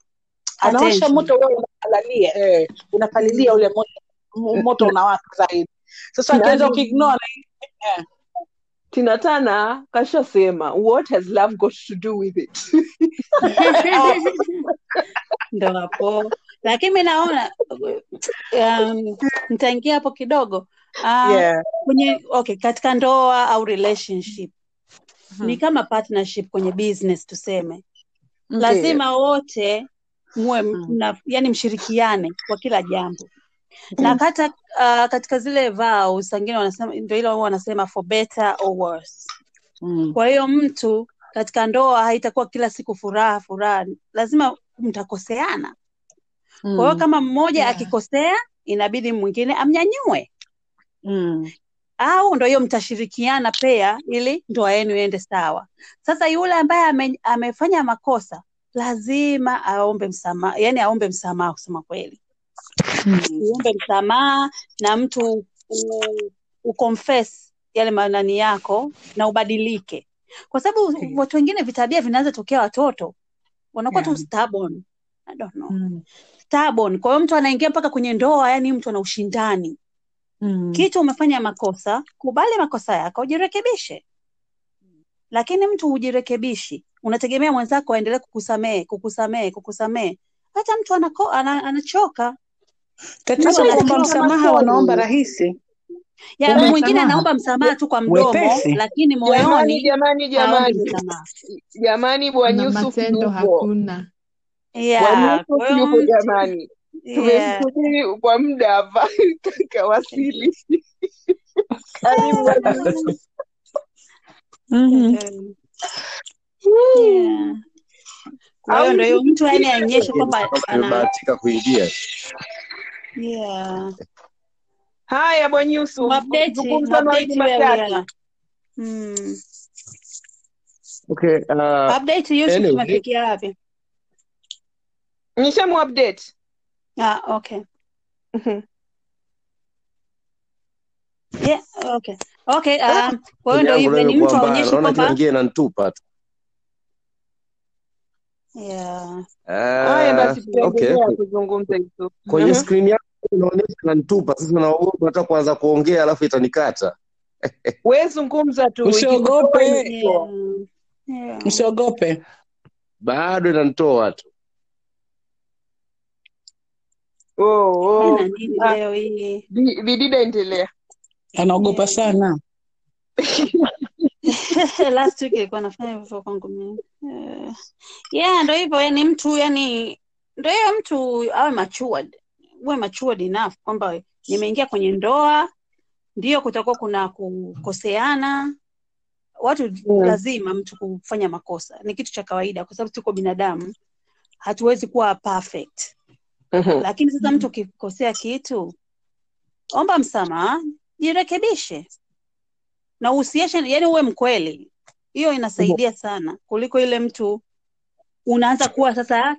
anaosha moto, wewe unapalalia eh, unapalilia ule moto, moto unawaka zaidi. Sasa akianza ukiignore eh, Tina Tana kashasema what has love got to do with it? *laughs* ndo hapo lakini mi naona um, nitaingia hapo kidogo uh, yeah. kwenye okay katika ndoa au relationship ni Mhm. kama partnership kwenye business tuseme lazima wote muwe Mm. yani mshirikiane kwa kila jambo na hata uh, katika zile vows wengine wanasema ndio ile wanasema for better or worse Mm. kwa hiyo mtu katika ndoa haitakuwa kila siku furaha furaha lazima mtakoseana kwa hiyo Mm. kama mmoja Yeah. akikosea inabidi mwingine amnyanyue Mm. au ndo hiyo mtashirikiana pia ili ndoa yenu iende sawa sasa yule ambaye ame, amefanya makosa lazima aombe msamaha yani aombe msamaha kusema kweli Mm. Uombe msamaha na mtu u- uconfess yale manani yako na ubadilike. Kwa sababu Ndiyo. watu wengine vitabia vinaweza tokea watoto wanakuwa Yeah. tu stubborn. I don't know. Mm. stubborn. Kwa hiyo mtu anaingia mpaka kwenye ndoa yani mtu ana ushindani. Mm. kitu umefanya makosa kubali makosa yako ujirekebishe. Lakini mtu hujirekebishi. Unategemea mwenzako aendelee kukusamehe kukusamehe kukusamehe. Hata mtu anako, ana, anachoka Tatizo Hata kuomba msamaha wanaomba rahisi, ya mwingine anaomba msamaha tu kwa mdomo wepesi. lakini jamani moyoni jamani jamani. jamani bwana Yusuf yupo hakuna. yeah, yupo jamani. Yeah. tumemsubiri kwa muda hapa *laughs* kawasili. Karibu Mhm. kwa hiyo au mtu yani aonyeshe kwamba Kama kuingia yeah. haya bwana Yusuf zungumza na wewe mm. okay uh, update Yusuf anyway tumefikia wapi nishamu update Ah, okay. Mhm. Yeah, okay. Okay, Ah, um, kwa hiyo ndio hivyo ni mtu aonyeshe kwamba naona njia inanitupa tu. yeah. haya Ah, basi tuendelee okay. kuzungumza hizo Kwenye screen skrini yangu nanitupa. Sasa naogopa hata kuanza kuongea alafu itanikata. we zungumza tu Usiogope, usiogope. Bado inanitoa tu. oh, oh. Ah, bidida endelea Anaogopa sana. *laughs* *laughs* Last week ilikuwa nafanya hivyo kwangu mimi. Yeah. Yeah, ndo hivyo yani mtu yani ndo hiyo mtu awe matured. Uwe matured enough kwamba nimeingia kwenye ndoa, ndio kutakuwa kuna kukoseana. Watu Mm. lazima mtu kufanya makosa. Ni kitu cha kawaida kwa sababu tuko binadamu. Hatuwezi kuwa perfect. Mhm. Lakini sasa mtu ukikosea kitu, omba msamaha, jirekebishe. Na usiache yani uwe mkweli. Hiyo inasaidia sana kuliko ile mtu unaanza kuwa sasa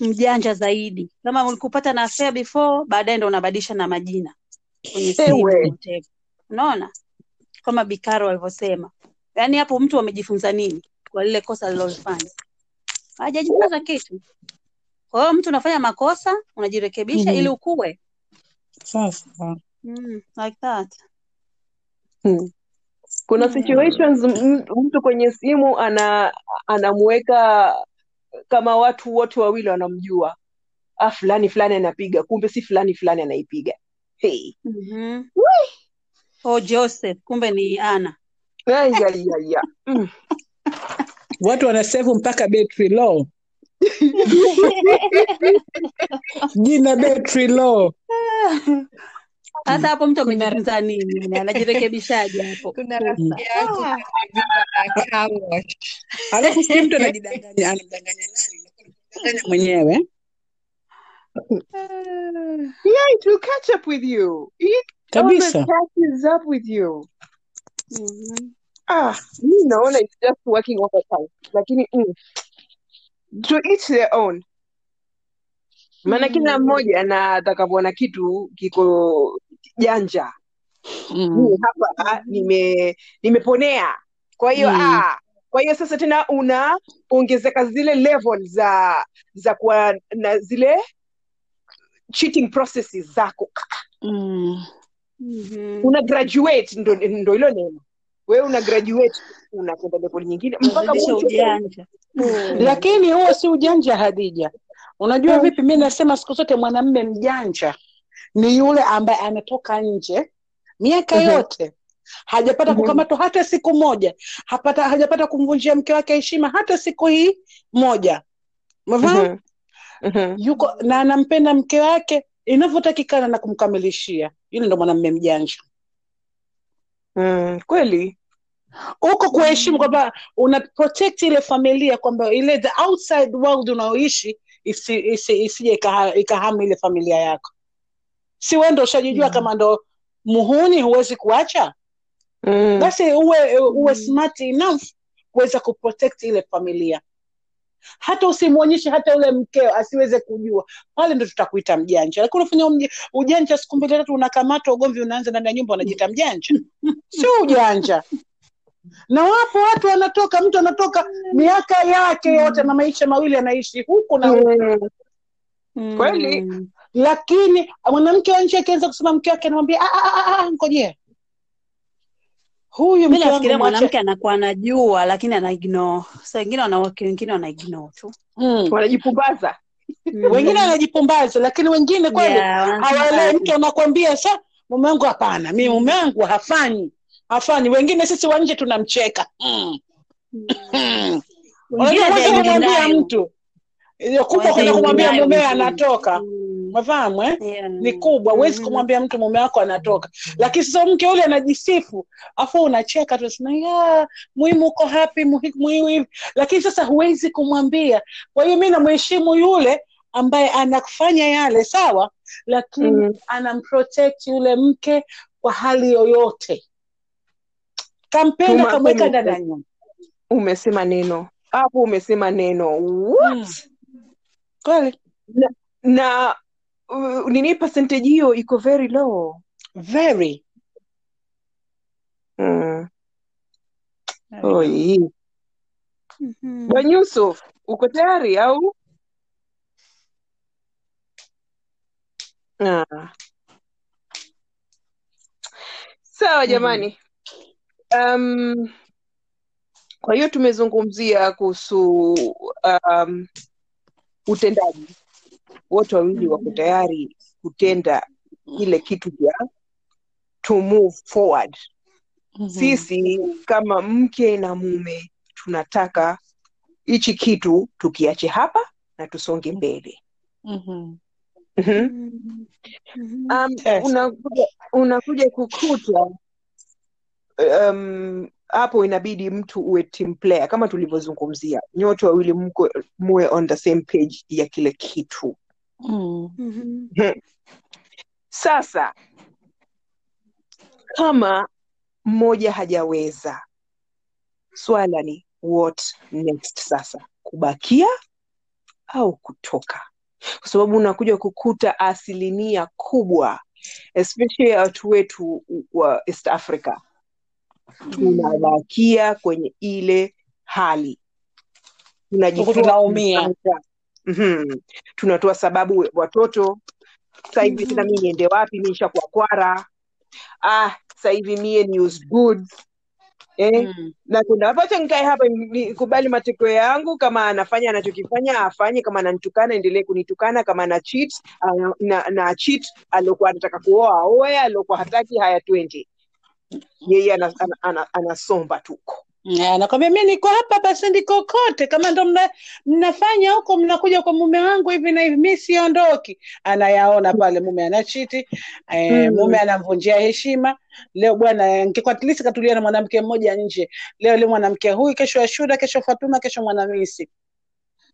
mjanja zaidi. Kama ulikupata na affair before, baadaye ndo unabadilisha na majina kwenye simu. Unaona? Kama Bikaro alivyosema. Yaani hapo mtu amejifunza nini kwa lile kosa alilofanya? Hajajifunza kitu. Kwa hiyo mtu unafanya makosa, unajirekebisha ili Mhm. ukue. Sasa Mm, like that. Mm. kuna situations mtu kwenye simu ana anamuweka kama watu wote wawili wanamjua ah fulani fulani anapiga kumbe si fulani fulani anaipiga hey. Mhm. Oh, Joseph, kumbe ni Ana. Ay, ay, ay, ay. Mm. *laughs* watu wanasevu mpaka battery low, *laughs* jina battery low. *laughs* Sasa hapo mtu amejifunza nini? Anajirekebishaje hapo? *laughs* kuna rafiki yangu Ah. Alafu si mtu anajidanganya, nani? Anamdanganya mwenyewe. yeah it will catch up with you it Kabisa. catches up with you Mhm. ah mi naona it's just working overtime lakini mm, to each their own maana kila Mm. mmoja na atakavyoona kitu kiko janja Mm. hapa nime nimeponea kwa hiyo Mm. ah kwa hiyo sasa tena unaongezeka zile level za za kuwa na zile cheating processes zako Mm. Mhm. una graduate ndo ndo ilo neno wewe una graduate unakwenda level nyingine mpaka ujanja. mm. Lakini huo si ujanja, Hadija. Unajua Mm. vipi? Mi nasema siku zote mwanamme mjanja ni yule ambaye ametoka nje miaka Mhm. yote hajapata Mhm. kukamatwa hata siku moja, hapata, hajapata kumvunjia mke wake heshima hata siku hii moja. mm-hmm. Mm-hmm. Yuko na anampenda mke wake inavyotakikana na kumkamilishia. Yule ndo mwanamme mjanja. Mm. kweli Uko kuheshimu kwamba una protect ile familia, kwamba ile the outside world unaoishi isi, isi, isije ikaha- ikahamu ile familia yako. Si wewe ndo ushajijua Mm. kama ndo muhuni, huwezi kuacha mm. basi uwe uwe Mm. smart enough kuweza kuprotect ile familia hata usimwonyeshe hata ule mkeo asiweze kujua pale ndo tutakuita mjanja lakini unafanya ujanja siku mbili tatu unakamatwa ugomvi unaanza ndani ya nyumba unajiita mjanja *laughs* sio ujanja na wapo watu wanatoka mtu anatoka miaka yake yote na maisha mawili anaishi huku na huku Mm. kweli Mm. Lakini mwanamke wa nchi akianza kusema mke wake anamwambia "Ah, ah, ah, ngojea huyu nafikiria mwanamke anakuwa anajua lakini ana ignore. Saa wengine wanawake wengine wana ignore tu. mm. wanajipumbaza wengine Mhm. wanajipumbaza lakini wengine kweli Yeah, hawaelewi mtu anakwambia sa mume wangu hapana mi mume wangu hafanyi hafanyi wengine sisi wa nje tunamcheka mm. mm. *laughs* Mm. Unajua kwanza kumwambia mtu kubwa kwenda kumwambia denial anatoka Mm. Mafahamu eh? Yeah. ni kubwa huwezi Mhm. kumwambia mtu mume wako anatoka lakini sasa mke ule anajisifu afu unacheka tunasema muhimu uko hapi muhi- muhimu hivi lakini sasa huwezi kumwambia kwa hiyo mi namheshimu yule ambaye anafanya yale sawa lakini Mm. anamprotect yule mke kwa hali yoyote kampenda kamweka ndani ya nyumba umesema neno hapo umesema neno What? Mm. kweli na, na uh, nini percentage hiyo iko very low very mm. Mhm. Bwana Yusuf, uko tayari au? Ah. Sawa Mhm. jamani. Um, kwa hiyo tumezungumzia kuhusu um, utendaji. Wote wawili wako tayari kutenda kile kitu cha to move forward. Mhm. Sisi kama mke na mume tunataka hichi kitu tukiache hapa na tusonge mbele. mm-hmm. Mm-hmm. Um, Yes. unakuja, unakuja kukuta um, hapo inabidi mtu uwe team player kama tulivyozungumzia, nyote wawili mko muwe on the same page ya kile kitu. mm-hmm. *laughs* Sasa kama mmoja hajaweza, swala ni what next sasa, kubakia au kutoka? Kwa sababu unakuja kukuta asilimia kubwa especially watu wetu wa East Africa tunabakia kwenye ile hali. Tunaumia. Mhm. tunatoa sababu watoto sasa hivi tena mi niende wapi? Mi nishakuwa kwara. Ah sahivi mie ni use goods eh? Mm. na kuna wacha nikae hapa nikubali matokeo yangu kama anafanya anachokifanya afanye kama ananitukana endelee kunitukana kama ana cheat na, na cheat aliokuwa anataka kuoa aoe aliokuwa hataki haya yeye anasomba ana, ana, ana tuko Anakwambia mi niko hapa basi ndiko kote, kama ndo mna, mnafanya huko mnakuja kwa mume wangu hivi na hivi, mi siondoki. Anayaona pale mume anachiti, e, Mm. mume anamvunjia heshima. Leo bwana, nkikwatilisi katulia na mwanamke mmoja nje, leo leo mwanamke huyu, kesho Ashuda, kesho Fatuma, kesho Mwanamisi.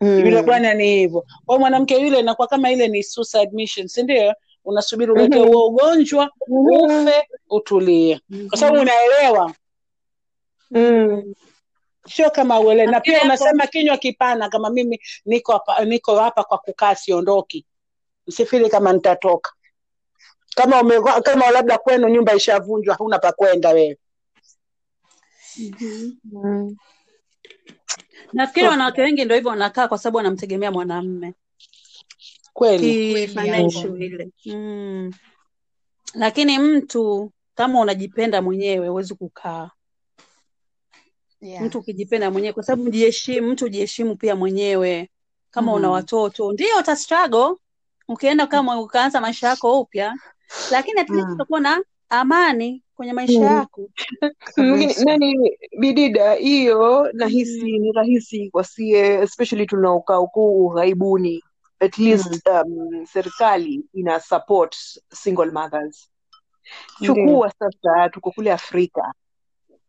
Yule mm. bwana ni hivyo. kwao mwanamke yule inakuwa kama ile ni suicide mission, si ndio? Unasubiri ulete Mhm. huo ugonjwa Mhm. ufe, utulie, kwa sababu unaelewa Mm. sio kama uelewe. Na pia unasema kinywa kipana, kama mimi niko hapa, niko hapa kwa kukaa, siondoki, msifiri kama nitatoka. Kama ume, kama labda kwenu nyumba ishavunjwa, huna pa kwenda wewe. Mhm. Mm. Nafikiri wanawake wengi ndio hivyo wanakaa kwa sababu wanamtegemea mwanamume Kweli ile mm. Lakini mtu kama unajipenda mwenyewe huwezi kukaa. Yeah. Mtu ukijipenda mwenyewe, kwa sababu jiheshimu, mtu jiheshimu pia mwenyewe. Kama una mm. watoto ndio uta struggle ukienda kama ukaanza maisha yako upya, lakini at least Mm. utakuwa na amani kwenye maisha Mm. yako. *laughs* Nani bidida hiyo nahisi Mm. ni rahisi wasie especially tunaokaa huku ughaibuni at Mm. least um, serikali ina support single mothers. Chukua sasa tuko kule afrika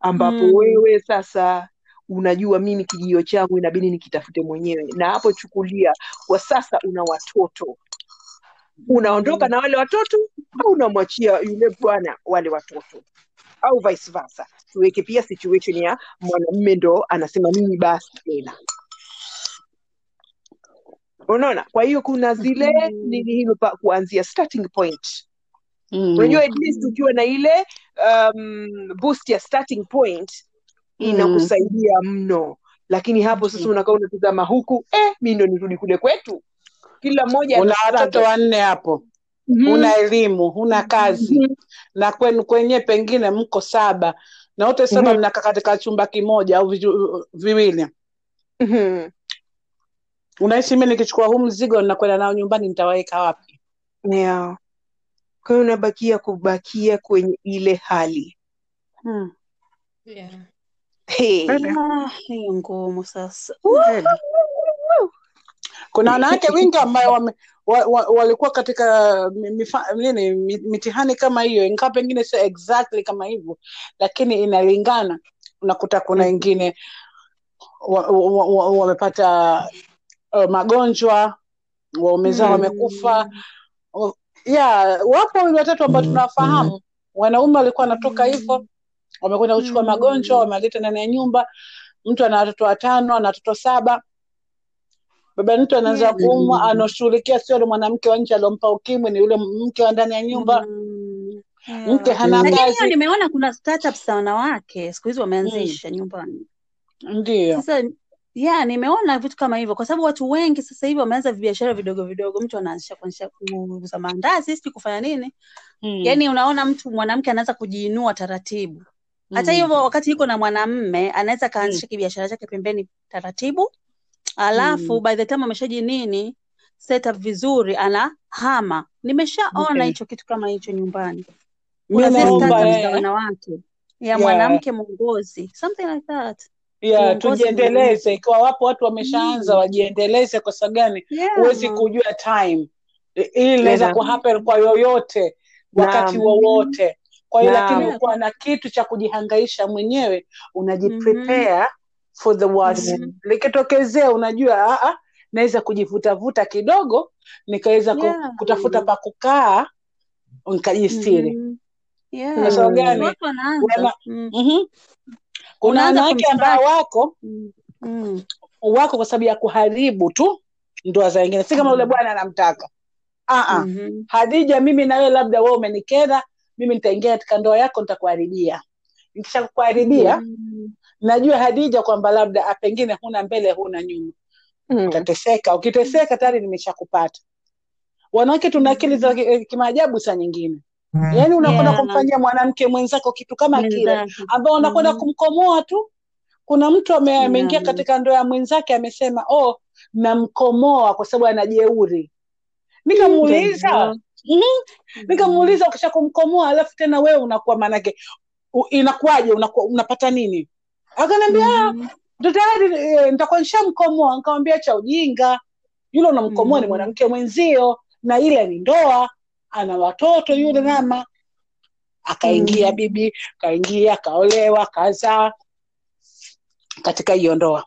ambapo Mm. wewe sasa unajua mimi kijio changu inabidi nikitafute mwenyewe. Na hapo chukulia kwa sasa una watoto. Unaondoka Mm. na wale watoto au unamwachia yule bwana wale watoto? Au vice versa. Tuweke pia situation ya mwanamme ndo anasema mimi basi tena unaona? Kwa hiyo kuna zile Mm. nini hilo pa kuanzia starting point. Mm. unajua at least ukiwa na ile um, boost ya starting point Mm. inakusaidia mno. Lakini hapo sasa Mm. unakaa unatizama huku eh, mi ndo nirudi kule kwetu. Kila mmoja Una watoto wanne hapo, Mhm, huna elimu, huna kazi, mhm, na kwenu kwenyewe pengine mko saba. Na wote saba mhm, mnakaa katika chumba kimoja au viwili. Mhm. Unahisi mi nikichukua huu mzigo nakwenda nao nyumbani nitawaweka wapi? yeah. kwa hiyo unabakia kubakia kwenye ile hali Hmm. Yeah. hey. Ah, hiyo ngumu sasa. Kuna wanawake wengi ambayo wame, wa, wa, walikuwa katika mifa, nini, mitihani kama hiyo, ingawa pengine sio exactly kama hivyo, lakini inalingana. Unakuta kuna Mhm, wengine wamepata wa, wa, wa, wamepata, uh, magonjwa, waume zao wamekufa. Mm. yeah, Ya, wapo wawili watatu ambao tunawafahamu, wanaume walikuwa wanatoka hivyo, wamekwenda kuchukua magonjwa, Mm. wameleta ndani ya nyumba. Mtu ana watoto watano, ana watoto saba, baba mtu anaweza kuumwa anashughulikia sio yule mwanamke wa nje aliompa ukimwi ni yule mke wa ndani ya nyumba Mm. mke Yeah. hana Lakini hiyo kazi nimeona kuna startups za wanawake siku hizi mm. wameanzisha nyumbani. ndio Sasa yeah, nimeona vitu kama hivyo, kwa sababu watu wengi sasa hivi wameanza biashara vidogo vidogo. Mtu anaanzisha kuanzisha kuuza maandazi, sijui kufanya nini. mm. Yaani unaona mtu mwanamke anaanza kujiinua taratibu. Hata mm. hivyo, wakati yuko na mwanamme anaweza mm. kaanzisha kibiashara chake pembeni taratibu, alafu mm. by the time ameshaji nini set up vizuri, anahama. Nimeshaona okay. kitu kama hicho nyumbani. Kuna zile startups za eh, wanawake ya yeah, mwanamke mwongozi, something like that, yeah, tujiendeleze ikiwa wapo watu wameshaanza Mm. wajiendeleze kwa sababu gani huwezi Yeah. kujua time hii inaweza kuhappen kwa yoyote wakati wowote kwa hiyo lakini. Ukuwa na kitu cha kujihangaisha mwenyewe unajiprepare mm-hmm. for the worst Mhm. likitokezea unajua "Ah, ah, naweza kujivutavuta kidogo nikaweza Yeah. kutafuta pa kukaa nikajistiri Mhm. kwa Yeah. sababu Mm. gani Kuna wanawake ambao wako Mm. Mm. wako kwa sababu ya kuharibu tu ndoa za wengine si kama yule Mm. bwana anamtaka mm-hmm. Hadija, mimi na wewe labda wewe umenikera, mimi nitaingia katika ndoa yako, nitakuharibia. Nikishakuharibia Mm. najua Hadija kwamba labda ah, pengine huna mbele huna nyuma, Mm. utateseka. Ukiteseka tayari nimeshakupata. Wanawake tuna akili za Mhm. kimaajabu saa nyingine, yaani unakwenda Yeah. kumfanyia mwanamke mwenzako kitu kama kile ambao unakwenda mm. kumkomoa tu. Kuna mtu ameingia mm. katika ndoa ya mwenzake amesema, oh, namkomoa kwa sababu ana jeuri. Nikamuuliza mhm, Mhm. nikamuuliza ukisha kumkomoa alafu tena wewe unakuwa maanake inakuwaje unakuwa, unapata nini akanaambia "Ah, Mhm. ndo tayari e, nitakuwa nishamkomoa nikamwambia cha ujinga yule unamkomoa ni Mhm. mwanamke mwenzio na ile ni ndoa ana watoto yule Mhm. mama akaingia Mhm. bibi kaingia akaolewa kazaa katika hiyo ndoa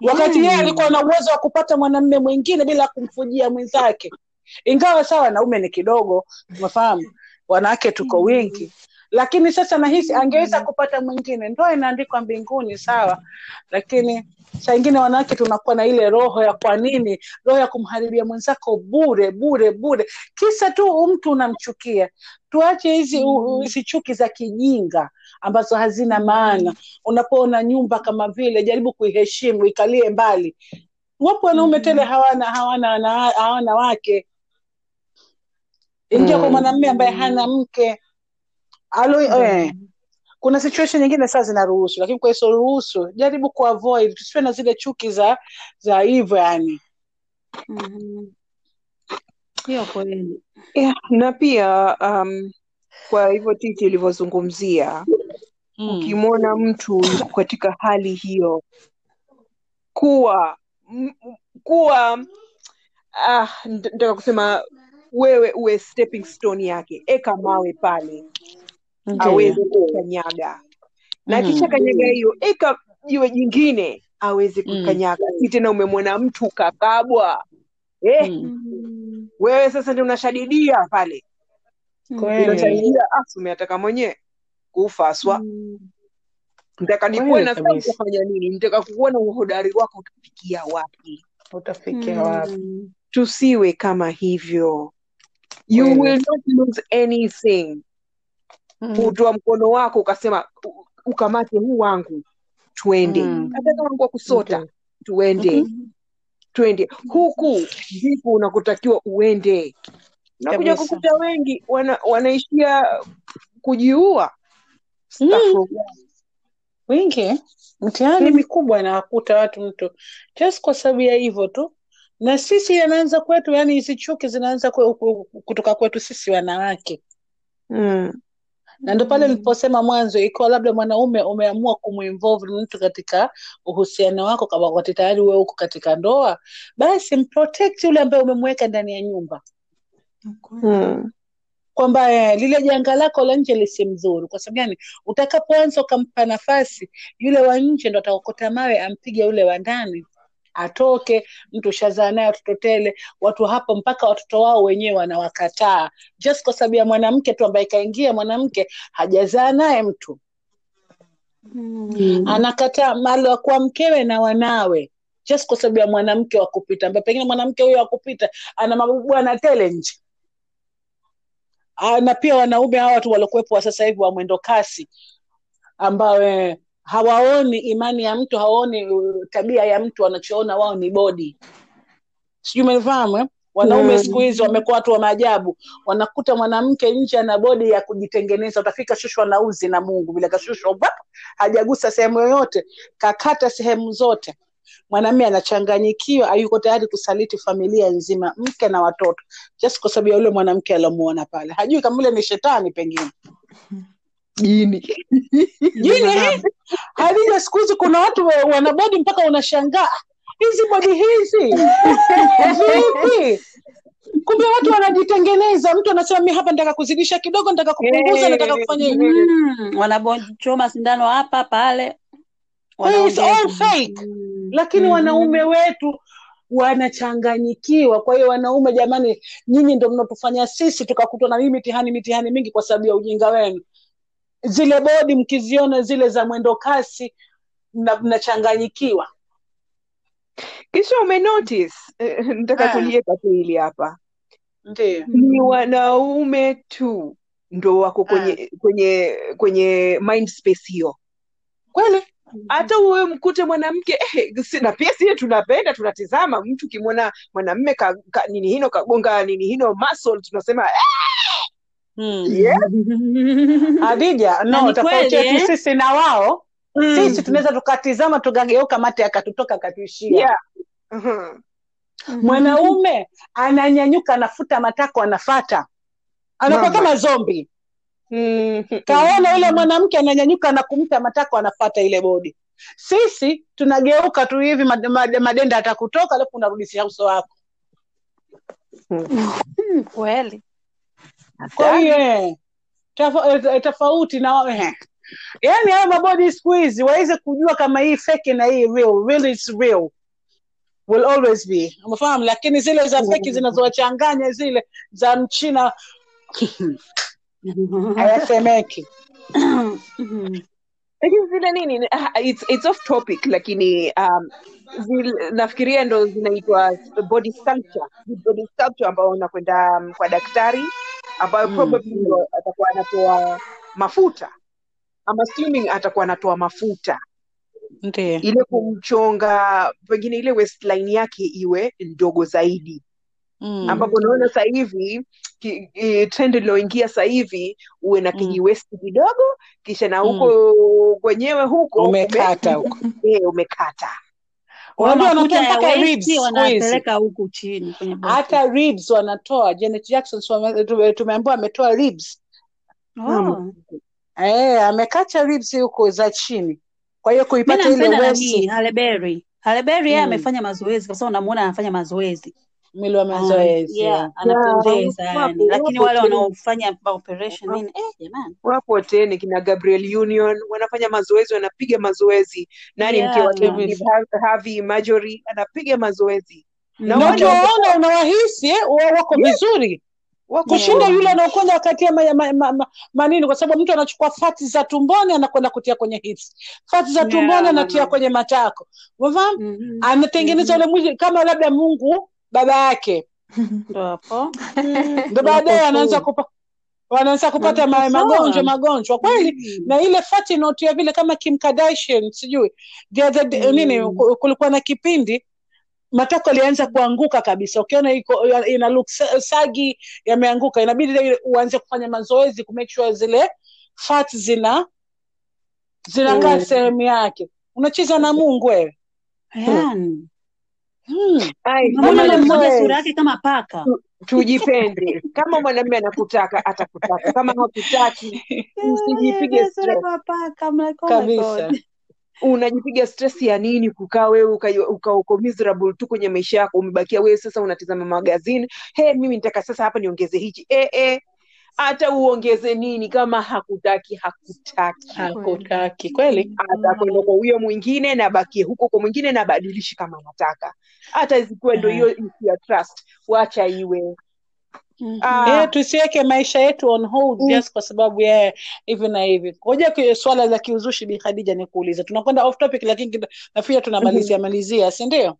wakati yeye Yeah. alikuwa na uwezo wa kupata mwanamume mwingine bila kumfujia mwenzake ingawa saa wanaume ni kidogo unafahamu wanawake tuko wingi lakini sasa nahisi angeweza kupata mwingine. Ndoa inaandikwa mbinguni sawa. Lakini saa ingine wanawake tunakuwa na ile roho ya kwa nini? Roho ya kumharibia mwenzako bure bure bure. Kisa tu mtu unamchukia. Tuache hizi hizi chuki za kijinga ambazo hazina maana. Unapoona nyumba kama vile jaribu kuiheshimu ikalie mbali. Wapo wanaume tele hawana hawana hawana, hawana wake. Ingia kwa Mm. mwanamume ambaye hana mke alo eh, Mhm. kuna situation nyingine saa zinaruhusu lakini kwa hizo ruhusu jaribu kuavoid tusiwe na zile chuki za za hivyo yani Mhm. Hiyo kweli. Yeah, na pia um, kwa hivyo Titi ilivyozungumzia, mm. ukimwona mtu katika hali hiyo, kuwa m- kuwa ah, nataka kusema wewe uwe stepping stone yake, eka mawe pale aweze kukanyaga, na kisha mm. kanyaga hiyo, eka jiwe jingine aweze Mm. kukanyaga. Si tena umemwona mtu kakabwa eh, Mm. Wewe sasa ndio unashadidia pale, unashadidia ah, umeataka mwenyewe kufa aswa Mhm. Nitaka kweli nikuone sasa nini, nitaka kuona uhodari wako utafikia wapi. utafikia wapi. Tusiwe kama hivyo, you will not lose anything. Mm. Kutoa mkono wako ukasema ukamate huu wangu, twende, Mm. hata kama kwa kusota, okay. tuende Mhm. twende huku ndipo unakotakiwa uende. Nakuja kukuta wengi wana, wanaishia kujiua. mm. Wingi mtihani mikubwa inawakuta watu mtu just kwa sababu ya hivyo tu na sisi yanaanza kwetu yani hizi chuki zinaanza kwe, kutoka kwetu sisi wanawake Mm. Na ndo pale niliposema mwanzo ikiwa labda mwanaume umeamua kumuinvolve mtu katika uhusiano wako kama wakati tayari wewe uko katika ndoa basi mprotect yule ambaye umemweka ndani ya nyumba Mm. kwamba eh, lile janga lako la nje lisimdhuru. Kwa sababu gani? Utakapoanza ukampa nafasi yule wa nje, ndo atakokota mawe ampige yule wa ndani, atoke. Mtu shazaa naye watoto tele, watu hapo mpaka watoto wao wenyewe wanawakataa. Just kwa sababu ya mwanamke tu ambaye kaingia, mwanamke hajazaa naye mtu. Hmm. anakataa mali wa kuwa mkewe na wanawe. Just kwa sababu ya mwanamke wa kupita. Ambaye pengine mwanamke huyo wa kupita ana mabwana tele nje. Ah, na pia wanaume hawa watu waliokuwepo wa sasa hivi wa mwendo kasi ambao eh, hawaoni imani ya mtu hawaoni tabia ya mtu wanachoona wao ni bodi sijui umenifahamu eh? wanaume Mm. siku hizi wamekuwa watu wa maajabu. Wanakuta mwanamke nje ana bodi ya kujitengeneza utafika shushwa na uzi na mungu bila kashushwa hajagusa sehemu yoyote kakata sehemu zote. Mwanamume anachanganyikiwa ayuko tayari kusaliti familia nzima mke na watoto just kwa sababu ya yule mwanamke aliomuona pale. Hajui kama ule ni shetani pengine *laughs* jini. Jini eh? siku hizi kuna watu wanabodi wana bodi mpaka unashangaa. Hizi bodi hizi. Vipi? Kumbe watu wanajitengeneza. Mtu anasema mi hapa nataka kuzidisha kidogo nataka kupunguza nataka kufanya hivi. Mm, wanabochoma sindano hapa pale. It's all fake. Mm, lakini mm. wanaume wetu wanachanganyikiwa. Kwa hiyo wanaume jamani nyinyi ndo mnatufanya sisi tukakutwa na hii mitihani mitihani mingi kwa sababu ya ujinga wenu zile bodi mkiziona zile za mwendo kasi mna- mnachanganyikiwa? Kisha umenotice eh, *laughs* nataka Ah. tu hili hapa. Ndio. Ni wanaume tu ndo wako kwenye kwenye kwenye mind space hiyo. Kweli? Hata uwe mkute mwanamke eh, na pia sie tunapenda tunatizama mtu ukimwona mwanamme nini hino kagonga nini hino muscle tunasema eh, hmm. yeah. No, tofauti yetu eh? sisi na wao Mm. sisi tunaweza tukatizama tukageuka mate akatutoka akatuishia Yeah. Mhm. mwanaume ananyanyuka anafuta matako anafata anakuwa kama zombi Mhm. kaona yule mwanamke ananyanyuka anakumta matako anafata ile bodi sisi tunageuka tu hivi mad- mad- madenda atakutoka alafu unarudisha uso wako Mm, kweli kwa hiyo tofauti tofa- eh, tofauti na wao, eh. yaani hayo mabodi siku hizi waweze kujua kama hii feki na hii real real is real will always be. Umefahamu? Lakini zile za feki zinazowachanganya zile za mchina *laughs* hayasemeki. *clears throat* Lakini zile nini it's, it's off topic lakini um, zile, nafikiria ndo zinaitwa body sculpture. Body sculpture ambao unakwenda um, kwa daktari ambayo Mm. probably mm. atakuwa anatoa mafuta I'm assuming atakuwa anatoa mafuta Ndiye. ile kumchonga pengine ile waistline yake iwe ndogo zaidi Mm. ambapo unaona sasa hivi trend iliyoingia sasa hivi uwe na Mm. kijiwesti kidogo kisha na huko kwenyewe huko ume- umekata huko *laughs* eh, umekata unajua mpaka ribs hizi wanapeleka huku chini kwenye hata ribs wanatoa Janet Jackson tumeambiwa ametoa ribs Oh. eh amekacha ribs huko za chini kwa hiyo kuipata ile Halle Berry. Halle Berry yeye Mm. amefanya mazoezi kwa sababu unamuona anafanya mazoezi. Mwili wa Ah, mazoezi. yeah, anapendeza yani. Lakini wale wanaofanya operation nini? Eh jamani. wapo tena kina Gabriel Union wanafanya mazoezi wanapiga mazoezi. Nani mke Yeah. wake Steve Har- Harvey Marjorie anapiga mazoezi. Na ukiwaona unawahisi eh, wako vizuri. Wako kushinda Yeah. yule anaokwenda wakatia ma, ma, ma, ma, manini kwa sababu mtu anachukua fati za tumboni anakwenda kutia kwenye hips. Fati za tumboni Yeah. anatia kwenye matako. Mm-hmm. anatengeneza ule mwili kama labda mungu baba yake Ndo hapo. *laughs* ndo baadaye anaanza kupa wanaanza kupata ma, magonjwa magonjwa kweli Mm. na ile fat inaotia vile kama Kim Kardashian sijui the other day, nini Mm. ku- kulikuwa na kipindi matako alianza kuanguka kabisa ukiona iko ina look sagi yameanguka inabidi uanze kufanya mazoezi ku sure zile fat zina zinakaa Mm. sehemu yake unacheza na mungu wewe Yani. Hmm. Mmoja sura yake kama paka. tujipende. Kama mwanamume anakutaka atakutaka. Kama hakutaki *laughs* usijipige stress. kama paka. I'm like, oh kabisa. Unajipiga stress ya nini kukaa wewe uka, uka uko miserable tu kwenye maisha yako? Umebakia wewe sasa unatizama magazini he mimi nitaka sasa hapa niongeze hichi. E, e, hata uongeze nini kama hakutaki hakutaki hakutaki kweli atakwenda kwa huyo mwingine na bakie huko kwa mwingine na badilishi kama anataka hata zikiwa ndo hiyo ya trust wacha iwe Ah. Yeah, tusiweke maisha yetu on hold Mm. just kwa sababu ya hivi na hivi. Ngoja swala la kiuzushi Bi Khadija nikuulize. Tunakwenda off topic lakini kido- nafikiri tunamalizia malizia, si ndio?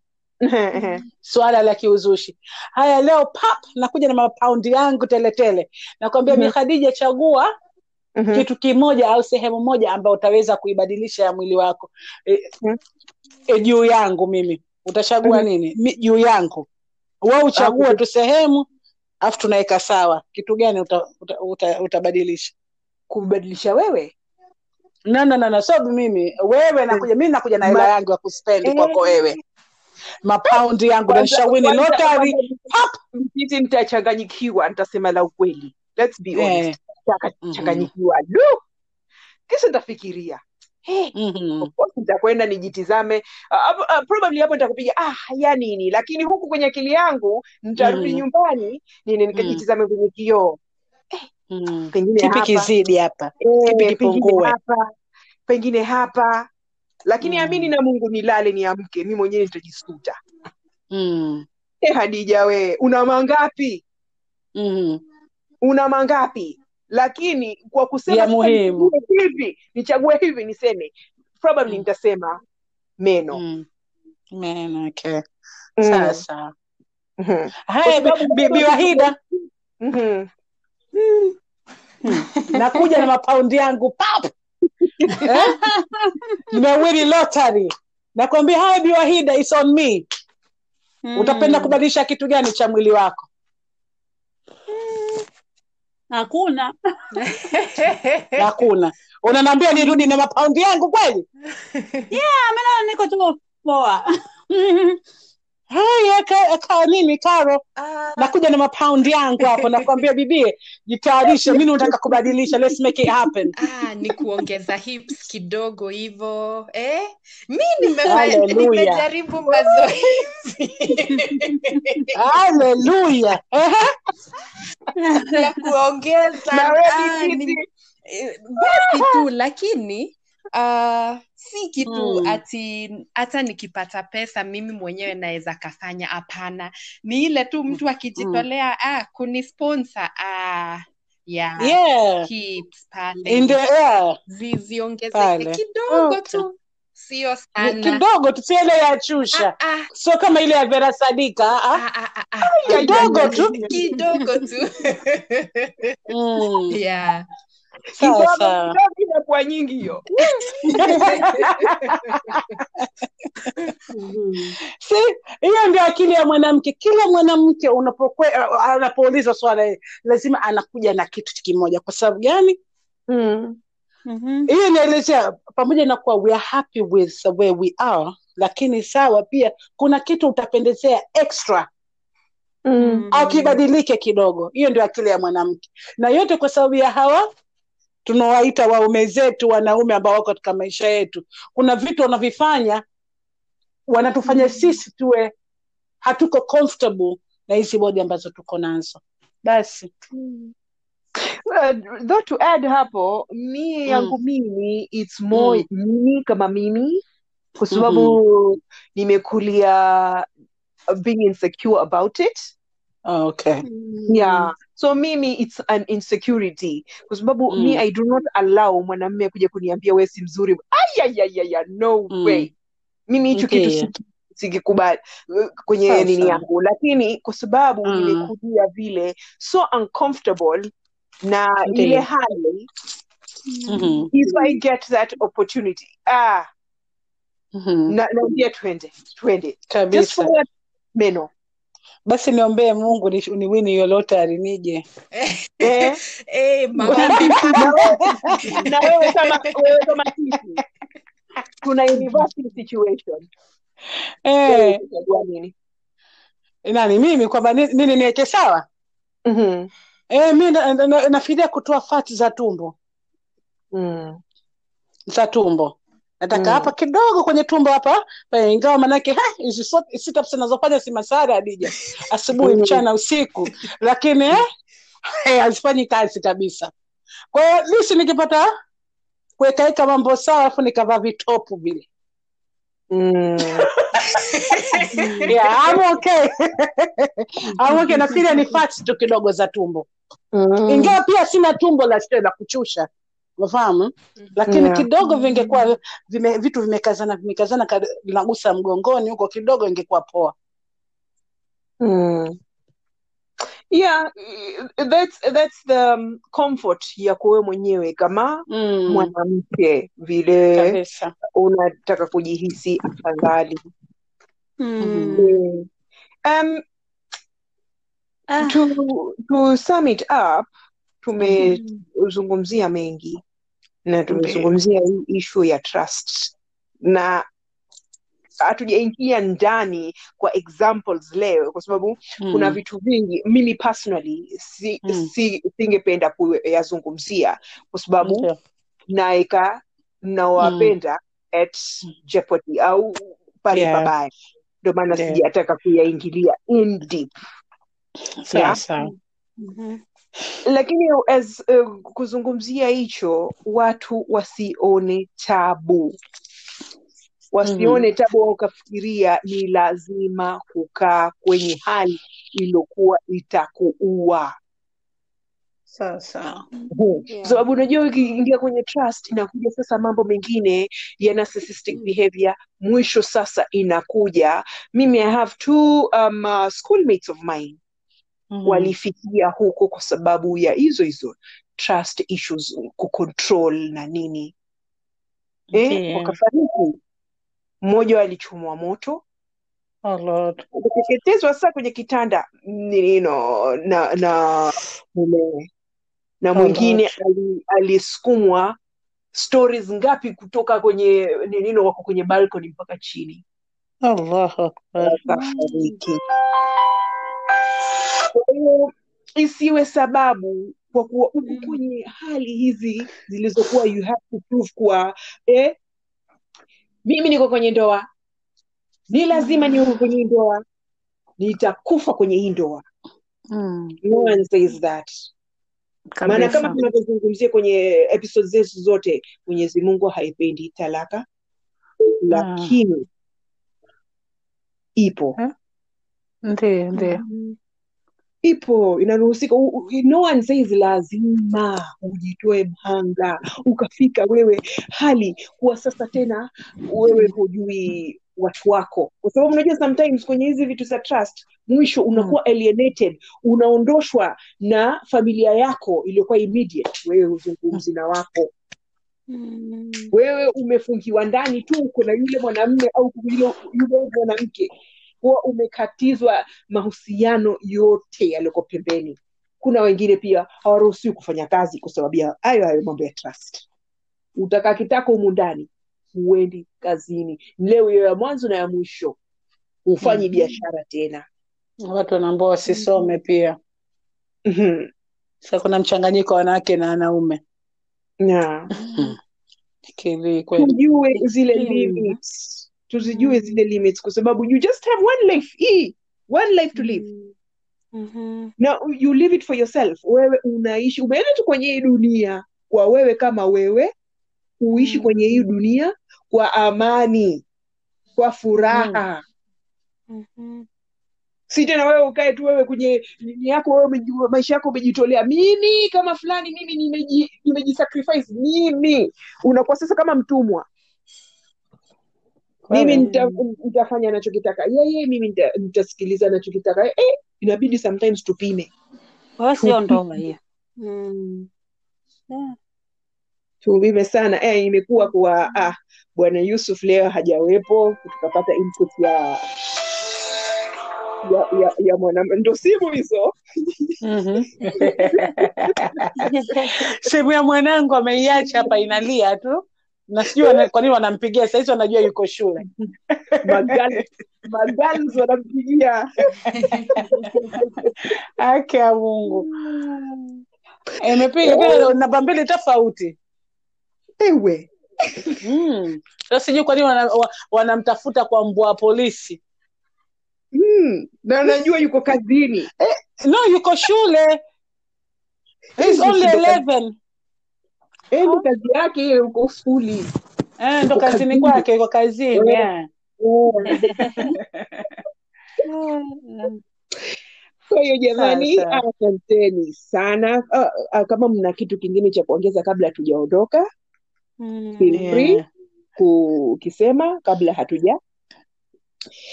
Swala la kiuzushi. Haya leo pap nakuja na mapaundi yangu teletele. Nakwambia mm-hmm. Khadija chagua Mhm. kitu kimoja au sehemu moja ambayo utaweza kuibadilisha ya mwili wako. E, Mhm. e, juu yangu mimi. Utachagua Mhm. nini? Mi, juu yangu. wa uchague tu sehemu afu tunaweka sawa. Kitu gani uta, uta, uta, utabadilisha? kubadilisha wewe No, no, no, no. So mimi wewe nakuja, mimi nakuja na hela yangu ya kuspendi Eh. kwako wewe, mapaundi yangu na Kwanza- nishawini kwanza- lottery. kwanza mtiti nitachanganyikiwa nitasema la ukweli let's be honest Eh. Mhm. changanyikiwa du kisha nitafikiria hey, Mhm. of nitakwenda nijitizame uh, uh, probably hapo nitakupiga ah ya nini lakini huku kwenye akili yangu nitarudi Mhm. nyumbani nini nikajitizame kwenye kioo Mhm. pengine Kipi kizidi hapa? eh, Kipi pengine kipungue? pengine hapa lakini Mm. amini na mungu nilale niamke mi mwenyewe nitajisuta Mm. e hadija wee una mangapi mm. una mangapi lakini kwa kusema muhimu. hivi nichague hivi niseme probably Mm. nitasema meno Mm. meno okay. Mm. Sawa sawa. Mhm. Haya, watoto- Mhm. nakuja na mapaundi yangu pap, eh? nimewini lottery. Nakwambia haya, biwahida on me. Utapenda Mm. kubadilisha kitu gani cha mwili wako? Hakuna. *laughs* Hakuna. unanaambia nirudi na mapaundi yangu kweli? Mimi niko tu poa. *laughs* Haya, ka, ka nini Karo, Ah, nakuja na mapaundi yangu hapo, *laughs* nakwambia bibie, jitayarishe, mi nataka *laughs* kubadilisha, let's make it happen. ah, ni kuongeza hips kidogo hivo. Eh? mi nimejaribu mazoezi. *laughs* Haleluya. Ya kuongeza ah, eh, basi tu lakini uh, si kitu Mm. ati hata nikipata pesa mimi mwenyewe naweza kafanya hapana ni ile tu mtu akijitolea ah, kunisponsor ah, ya Yeah. hips pale In the air. zi, kidogo Okay. tu sio sana Kidogo tu, si ile ya chusha. ah, ah, Sio kama ile ya Vera Sadika. ah. ah, ah, ah, ah. Kidogo tu. kidogo tu Mm. *laughs* yeah. Inakuwa nyingi hiyo *laughs* Si hiyo ndio akili ya mwanamke. Kila mwanamke unapokwe anapoulizwa swala lazima anakuja na kitu kimoja. Kwa sababu gani? Mhm. Hiyo inaelezea pamoja na kuwa we are happy with the way we are, lakini sawa pia kuna kitu utapendezea extra Mm. au kibadilike kidogo. Hiyo ndio akili ya mwanamke, na yote kwa sababu ya hawa tunawaita waume zetu, wanaume ambao wako katika maisha yetu. Kuna vitu wanavifanya wanatufanya sisi tuwe hatuko comfortable na hizi bodi ambazo tuko nazo. Basi Uh, though to add hapo mi Mm. yangu mimi it's more Mm. mimi kama mimi kwa sababu nimekulia uh, being insecure about it okay. yeah so mimi it's an insecurity kwa sababu Mm. mi i do not allow mwanamume kuja kuniambia we si mzuri ayayayaya no Mm. way mimi hicho kitu sikikubali uh, kwenye Sasa. nini yangu lakini kwa sababu Mm. nimekulia vile so uncomfortable na okay. ile hali Mhm. if i get that opportunity ah Mhm. na naambia twende twende just for meno Basi niombee Mungu ni- niwini hiyo lotari nije. *laughs* eh? Eh, *laughs* na wewe kama wewe kama sisi tuna university situation Eh, nini nani mimi kwamba nini niweke sawa? Mhm. Eh, mi na- na- na- nafikiria kutoa fati za tumbo Mm. za tumbo nataka Mm. hapa kidogo kwenye tumbo hapa eh, ingawa manake ha, hizi so- sit ups zinazofanya si masara Adija, asubuhi, Mm. mchana, usiku, lakini eh, hazifanyi kazi kabisa. Kwa hiyo lisi nikipata kuwekaweka mambo sawa, alafu nikavaa vitopu vile Mm. *laughs* yeah, I'm okay. *laughs* I'm okay. Nafikiria ni fats tu kidogo za tumbo, Mm. ingawa pia sina tumbo la la kuchusha, unafahamu, lakini Yeah. kidogo vingekuwa vime, vitu vimekazana vimekazana, vinagusa mgongoni huko kidogo, ingekuwa poa. Mm. Yeah, that's that's the um, comfort ya kuwe mwenyewe kama Mm, mwanamke vile kabisa. unataka kujihisi afadhali. Mm. Mm. Um, Ah. to, to sum it up, tumezungumzia mengi na tumezungumzia hii ishu ya trust na hatujaingia ndani kwa examples leo kwa sababu kuna Mm, vitu vingi mimi personally si, Mm. si, singependa kuyazungumzia kwa sababu okay. naeka nawapenda at jeopardy au pale Yeah. pabaya ndio maana yeah. sijataka kuyaingilia in deep Sawa Yeah. sawa. Mhm. Lakini as uh, kuzungumzia hicho watu wasione tabu. Wasione tabu wakafikiria ukafikiria ni lazima kukaa kwenye hali iliyokuwa itakuua. Sasa. Sawa. yeah. sababu unajua ukiingia kwenye trust inakuja sasa mambo mengine ya narcissistic behavior mwisho sasa inakuja. Mimi i have two um, uh, schoolmates of mine Mm. walifikia huko kwa sababu ya hizo hizo trust issues kucontrol na nini eh, yeah. wakafariki mmoja alichomwa moto Oh Lord. saa kwenye kitanda nino na na mumewe na Oh mwingine Lord. ali- alisukumwa stories ngapi kutoka kwenye ninino wako kwenye balcony mpaka chini Allahu Akbar. Kwa hiyo isiwe sababu kwa kuwa uko Mm. kwenye hali hizi zilizokuwa you have to prove kuwa eh, mimi niko kwenye ndoa. Ni lazima niwe kwenye ndoa. Nitakufa kwenye hii ndoa. Mm. no one says that. Maana kama tunavyozungumzia kwenye episode zetu zote mwenyezi mungu haipendi talaka. Lakini ipo. Ndio, ndio. Ipo inaruhusika. No one says lazima ujitoe mhanga ukafika wewe hali kuwa sasa tena wewe hujui watu wako. Kwa sababu unajua sometimes kwenye hizi vitu za trust mwisho unakuwa alienated unaondoshwa na familia yako iliyokuwa immediate. Wewe huzungumzi na wako. Hmm. wewe umefungiwa ndani tu uko na yule mwanamme au yule mwanamke huwa umekatizwa mahusiano yote yaliyoko pembeni kuna wengine pia hawaruhusiwi kufanya kazi kwa sababu ya hayo hayo mambo ya trust utakaa kitako humu ndani huendi kazini leo hiyo ya mwanzo na ya mwisho hufanyi Mhm. biashara tena Watu wanaambao wasisome pia. mm-hmm. sa kuna mchanganyiko wa wanawake na wanaume. na *laughs* Kili kweli. zile Mm. limits tuzijue zile limits kwa sababu you just have one life hii one life to live. Mhm. na you live it for yourself. Wewe unaishi umeenda tu kwenye hii dunia kwa wewe kama wewe uishi Mm. kwenye hii dunia kwa amani kwa furaha. Mhm. si tena wewe ukae tu wewe kwenye nini yako wewe maisha yako umejitolea. Mimi kama fulani mimi nimeji nimejisacrifice mimi. Unakuwa sasa kama mtumwa mimi nita, nitafanya nachokitaka yeye mimi nita, nitasikiliza nachokitaka eh, inabidi sometimes tupime Kwa sio ndoa hiyo. Mm. Yeah. tupime sana eh, imekuwa kuwa ah, bwana Yusuf leo hajawepo tukapata input ya ya, ya, ya mwanamke ndo simu hizo Mhm. *laughs* *laughs* Simu ya mwanangu ameiacha hapa inalia tu, na sijui kwa nini wanampigia sahizi, wanajua yuko shule. *laughs* magals wanampigia Haki ya Mungu, imepiga pia namba mbili tofauti. ewe Mm. sa sijui kwa nini wana- wanamtafuta kwa mbwa wa polisi. mm, na anajua yuko kazini No, yuko shule. He's only 11. Eh, ndo kazi yake hiyo uko skuli Eh, ndo kazini kwake, iko kazini. Eh. eh. *laughs* Kwa hiyo jamani, asanteni sana. uh, uh, kama mna kitu kingine cha kuongeza kabla hatujaondoka, mm, Yeah. kukisema kabla hatuja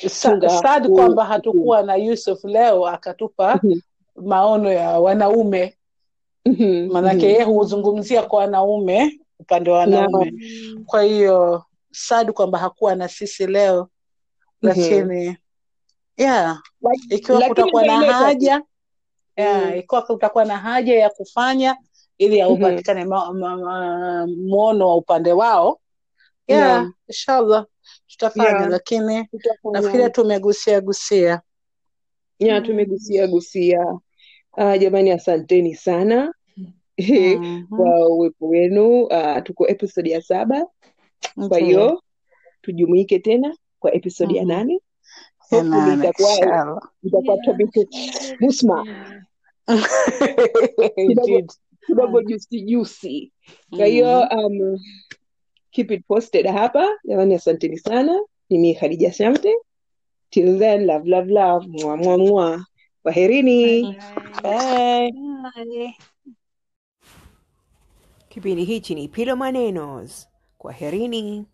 Sa- sad kwamba hatukuwa na Yusuf leo akatupa *laughs* maono ya wanaume, Maanake mhm. yeye huzungumzia kwa wanaume, upande wa wanaume wanaume. Kwa hiyo sad kwamba hakuwa na sisi leo, Mhm. lakini yeah, Lak- ikiwa kutakuwa na haja yeah, ikiwa kutakuwa na haja ya kufanya ili aupatikane mm-hmm. mwono wa upande wao yeah, yeah. inshallah tutafanya, Yeah, lakini nafikiria tumegusia gusia. yeah tumegusia gusia. Ah, jamani, asanteni sana Mhm. *laughs* kwa uwepo wenu. Uh, tuko episodi ya saba, kwa hiyo tujumuike tena kwa episodi ya Mhm. nane. Ya nane itakuwa musma *laughs* kidogo juicy juicy. Kwa hiyo Mhm. um, keep it posted hapa jamani, asanteni sana. Mimi Khadija Shamte. Till then, love love love, mwa mwa mwa. Kwaherini. Bye. Bye. Kipindi hichi ni Pilo Manenos. Kwaherini.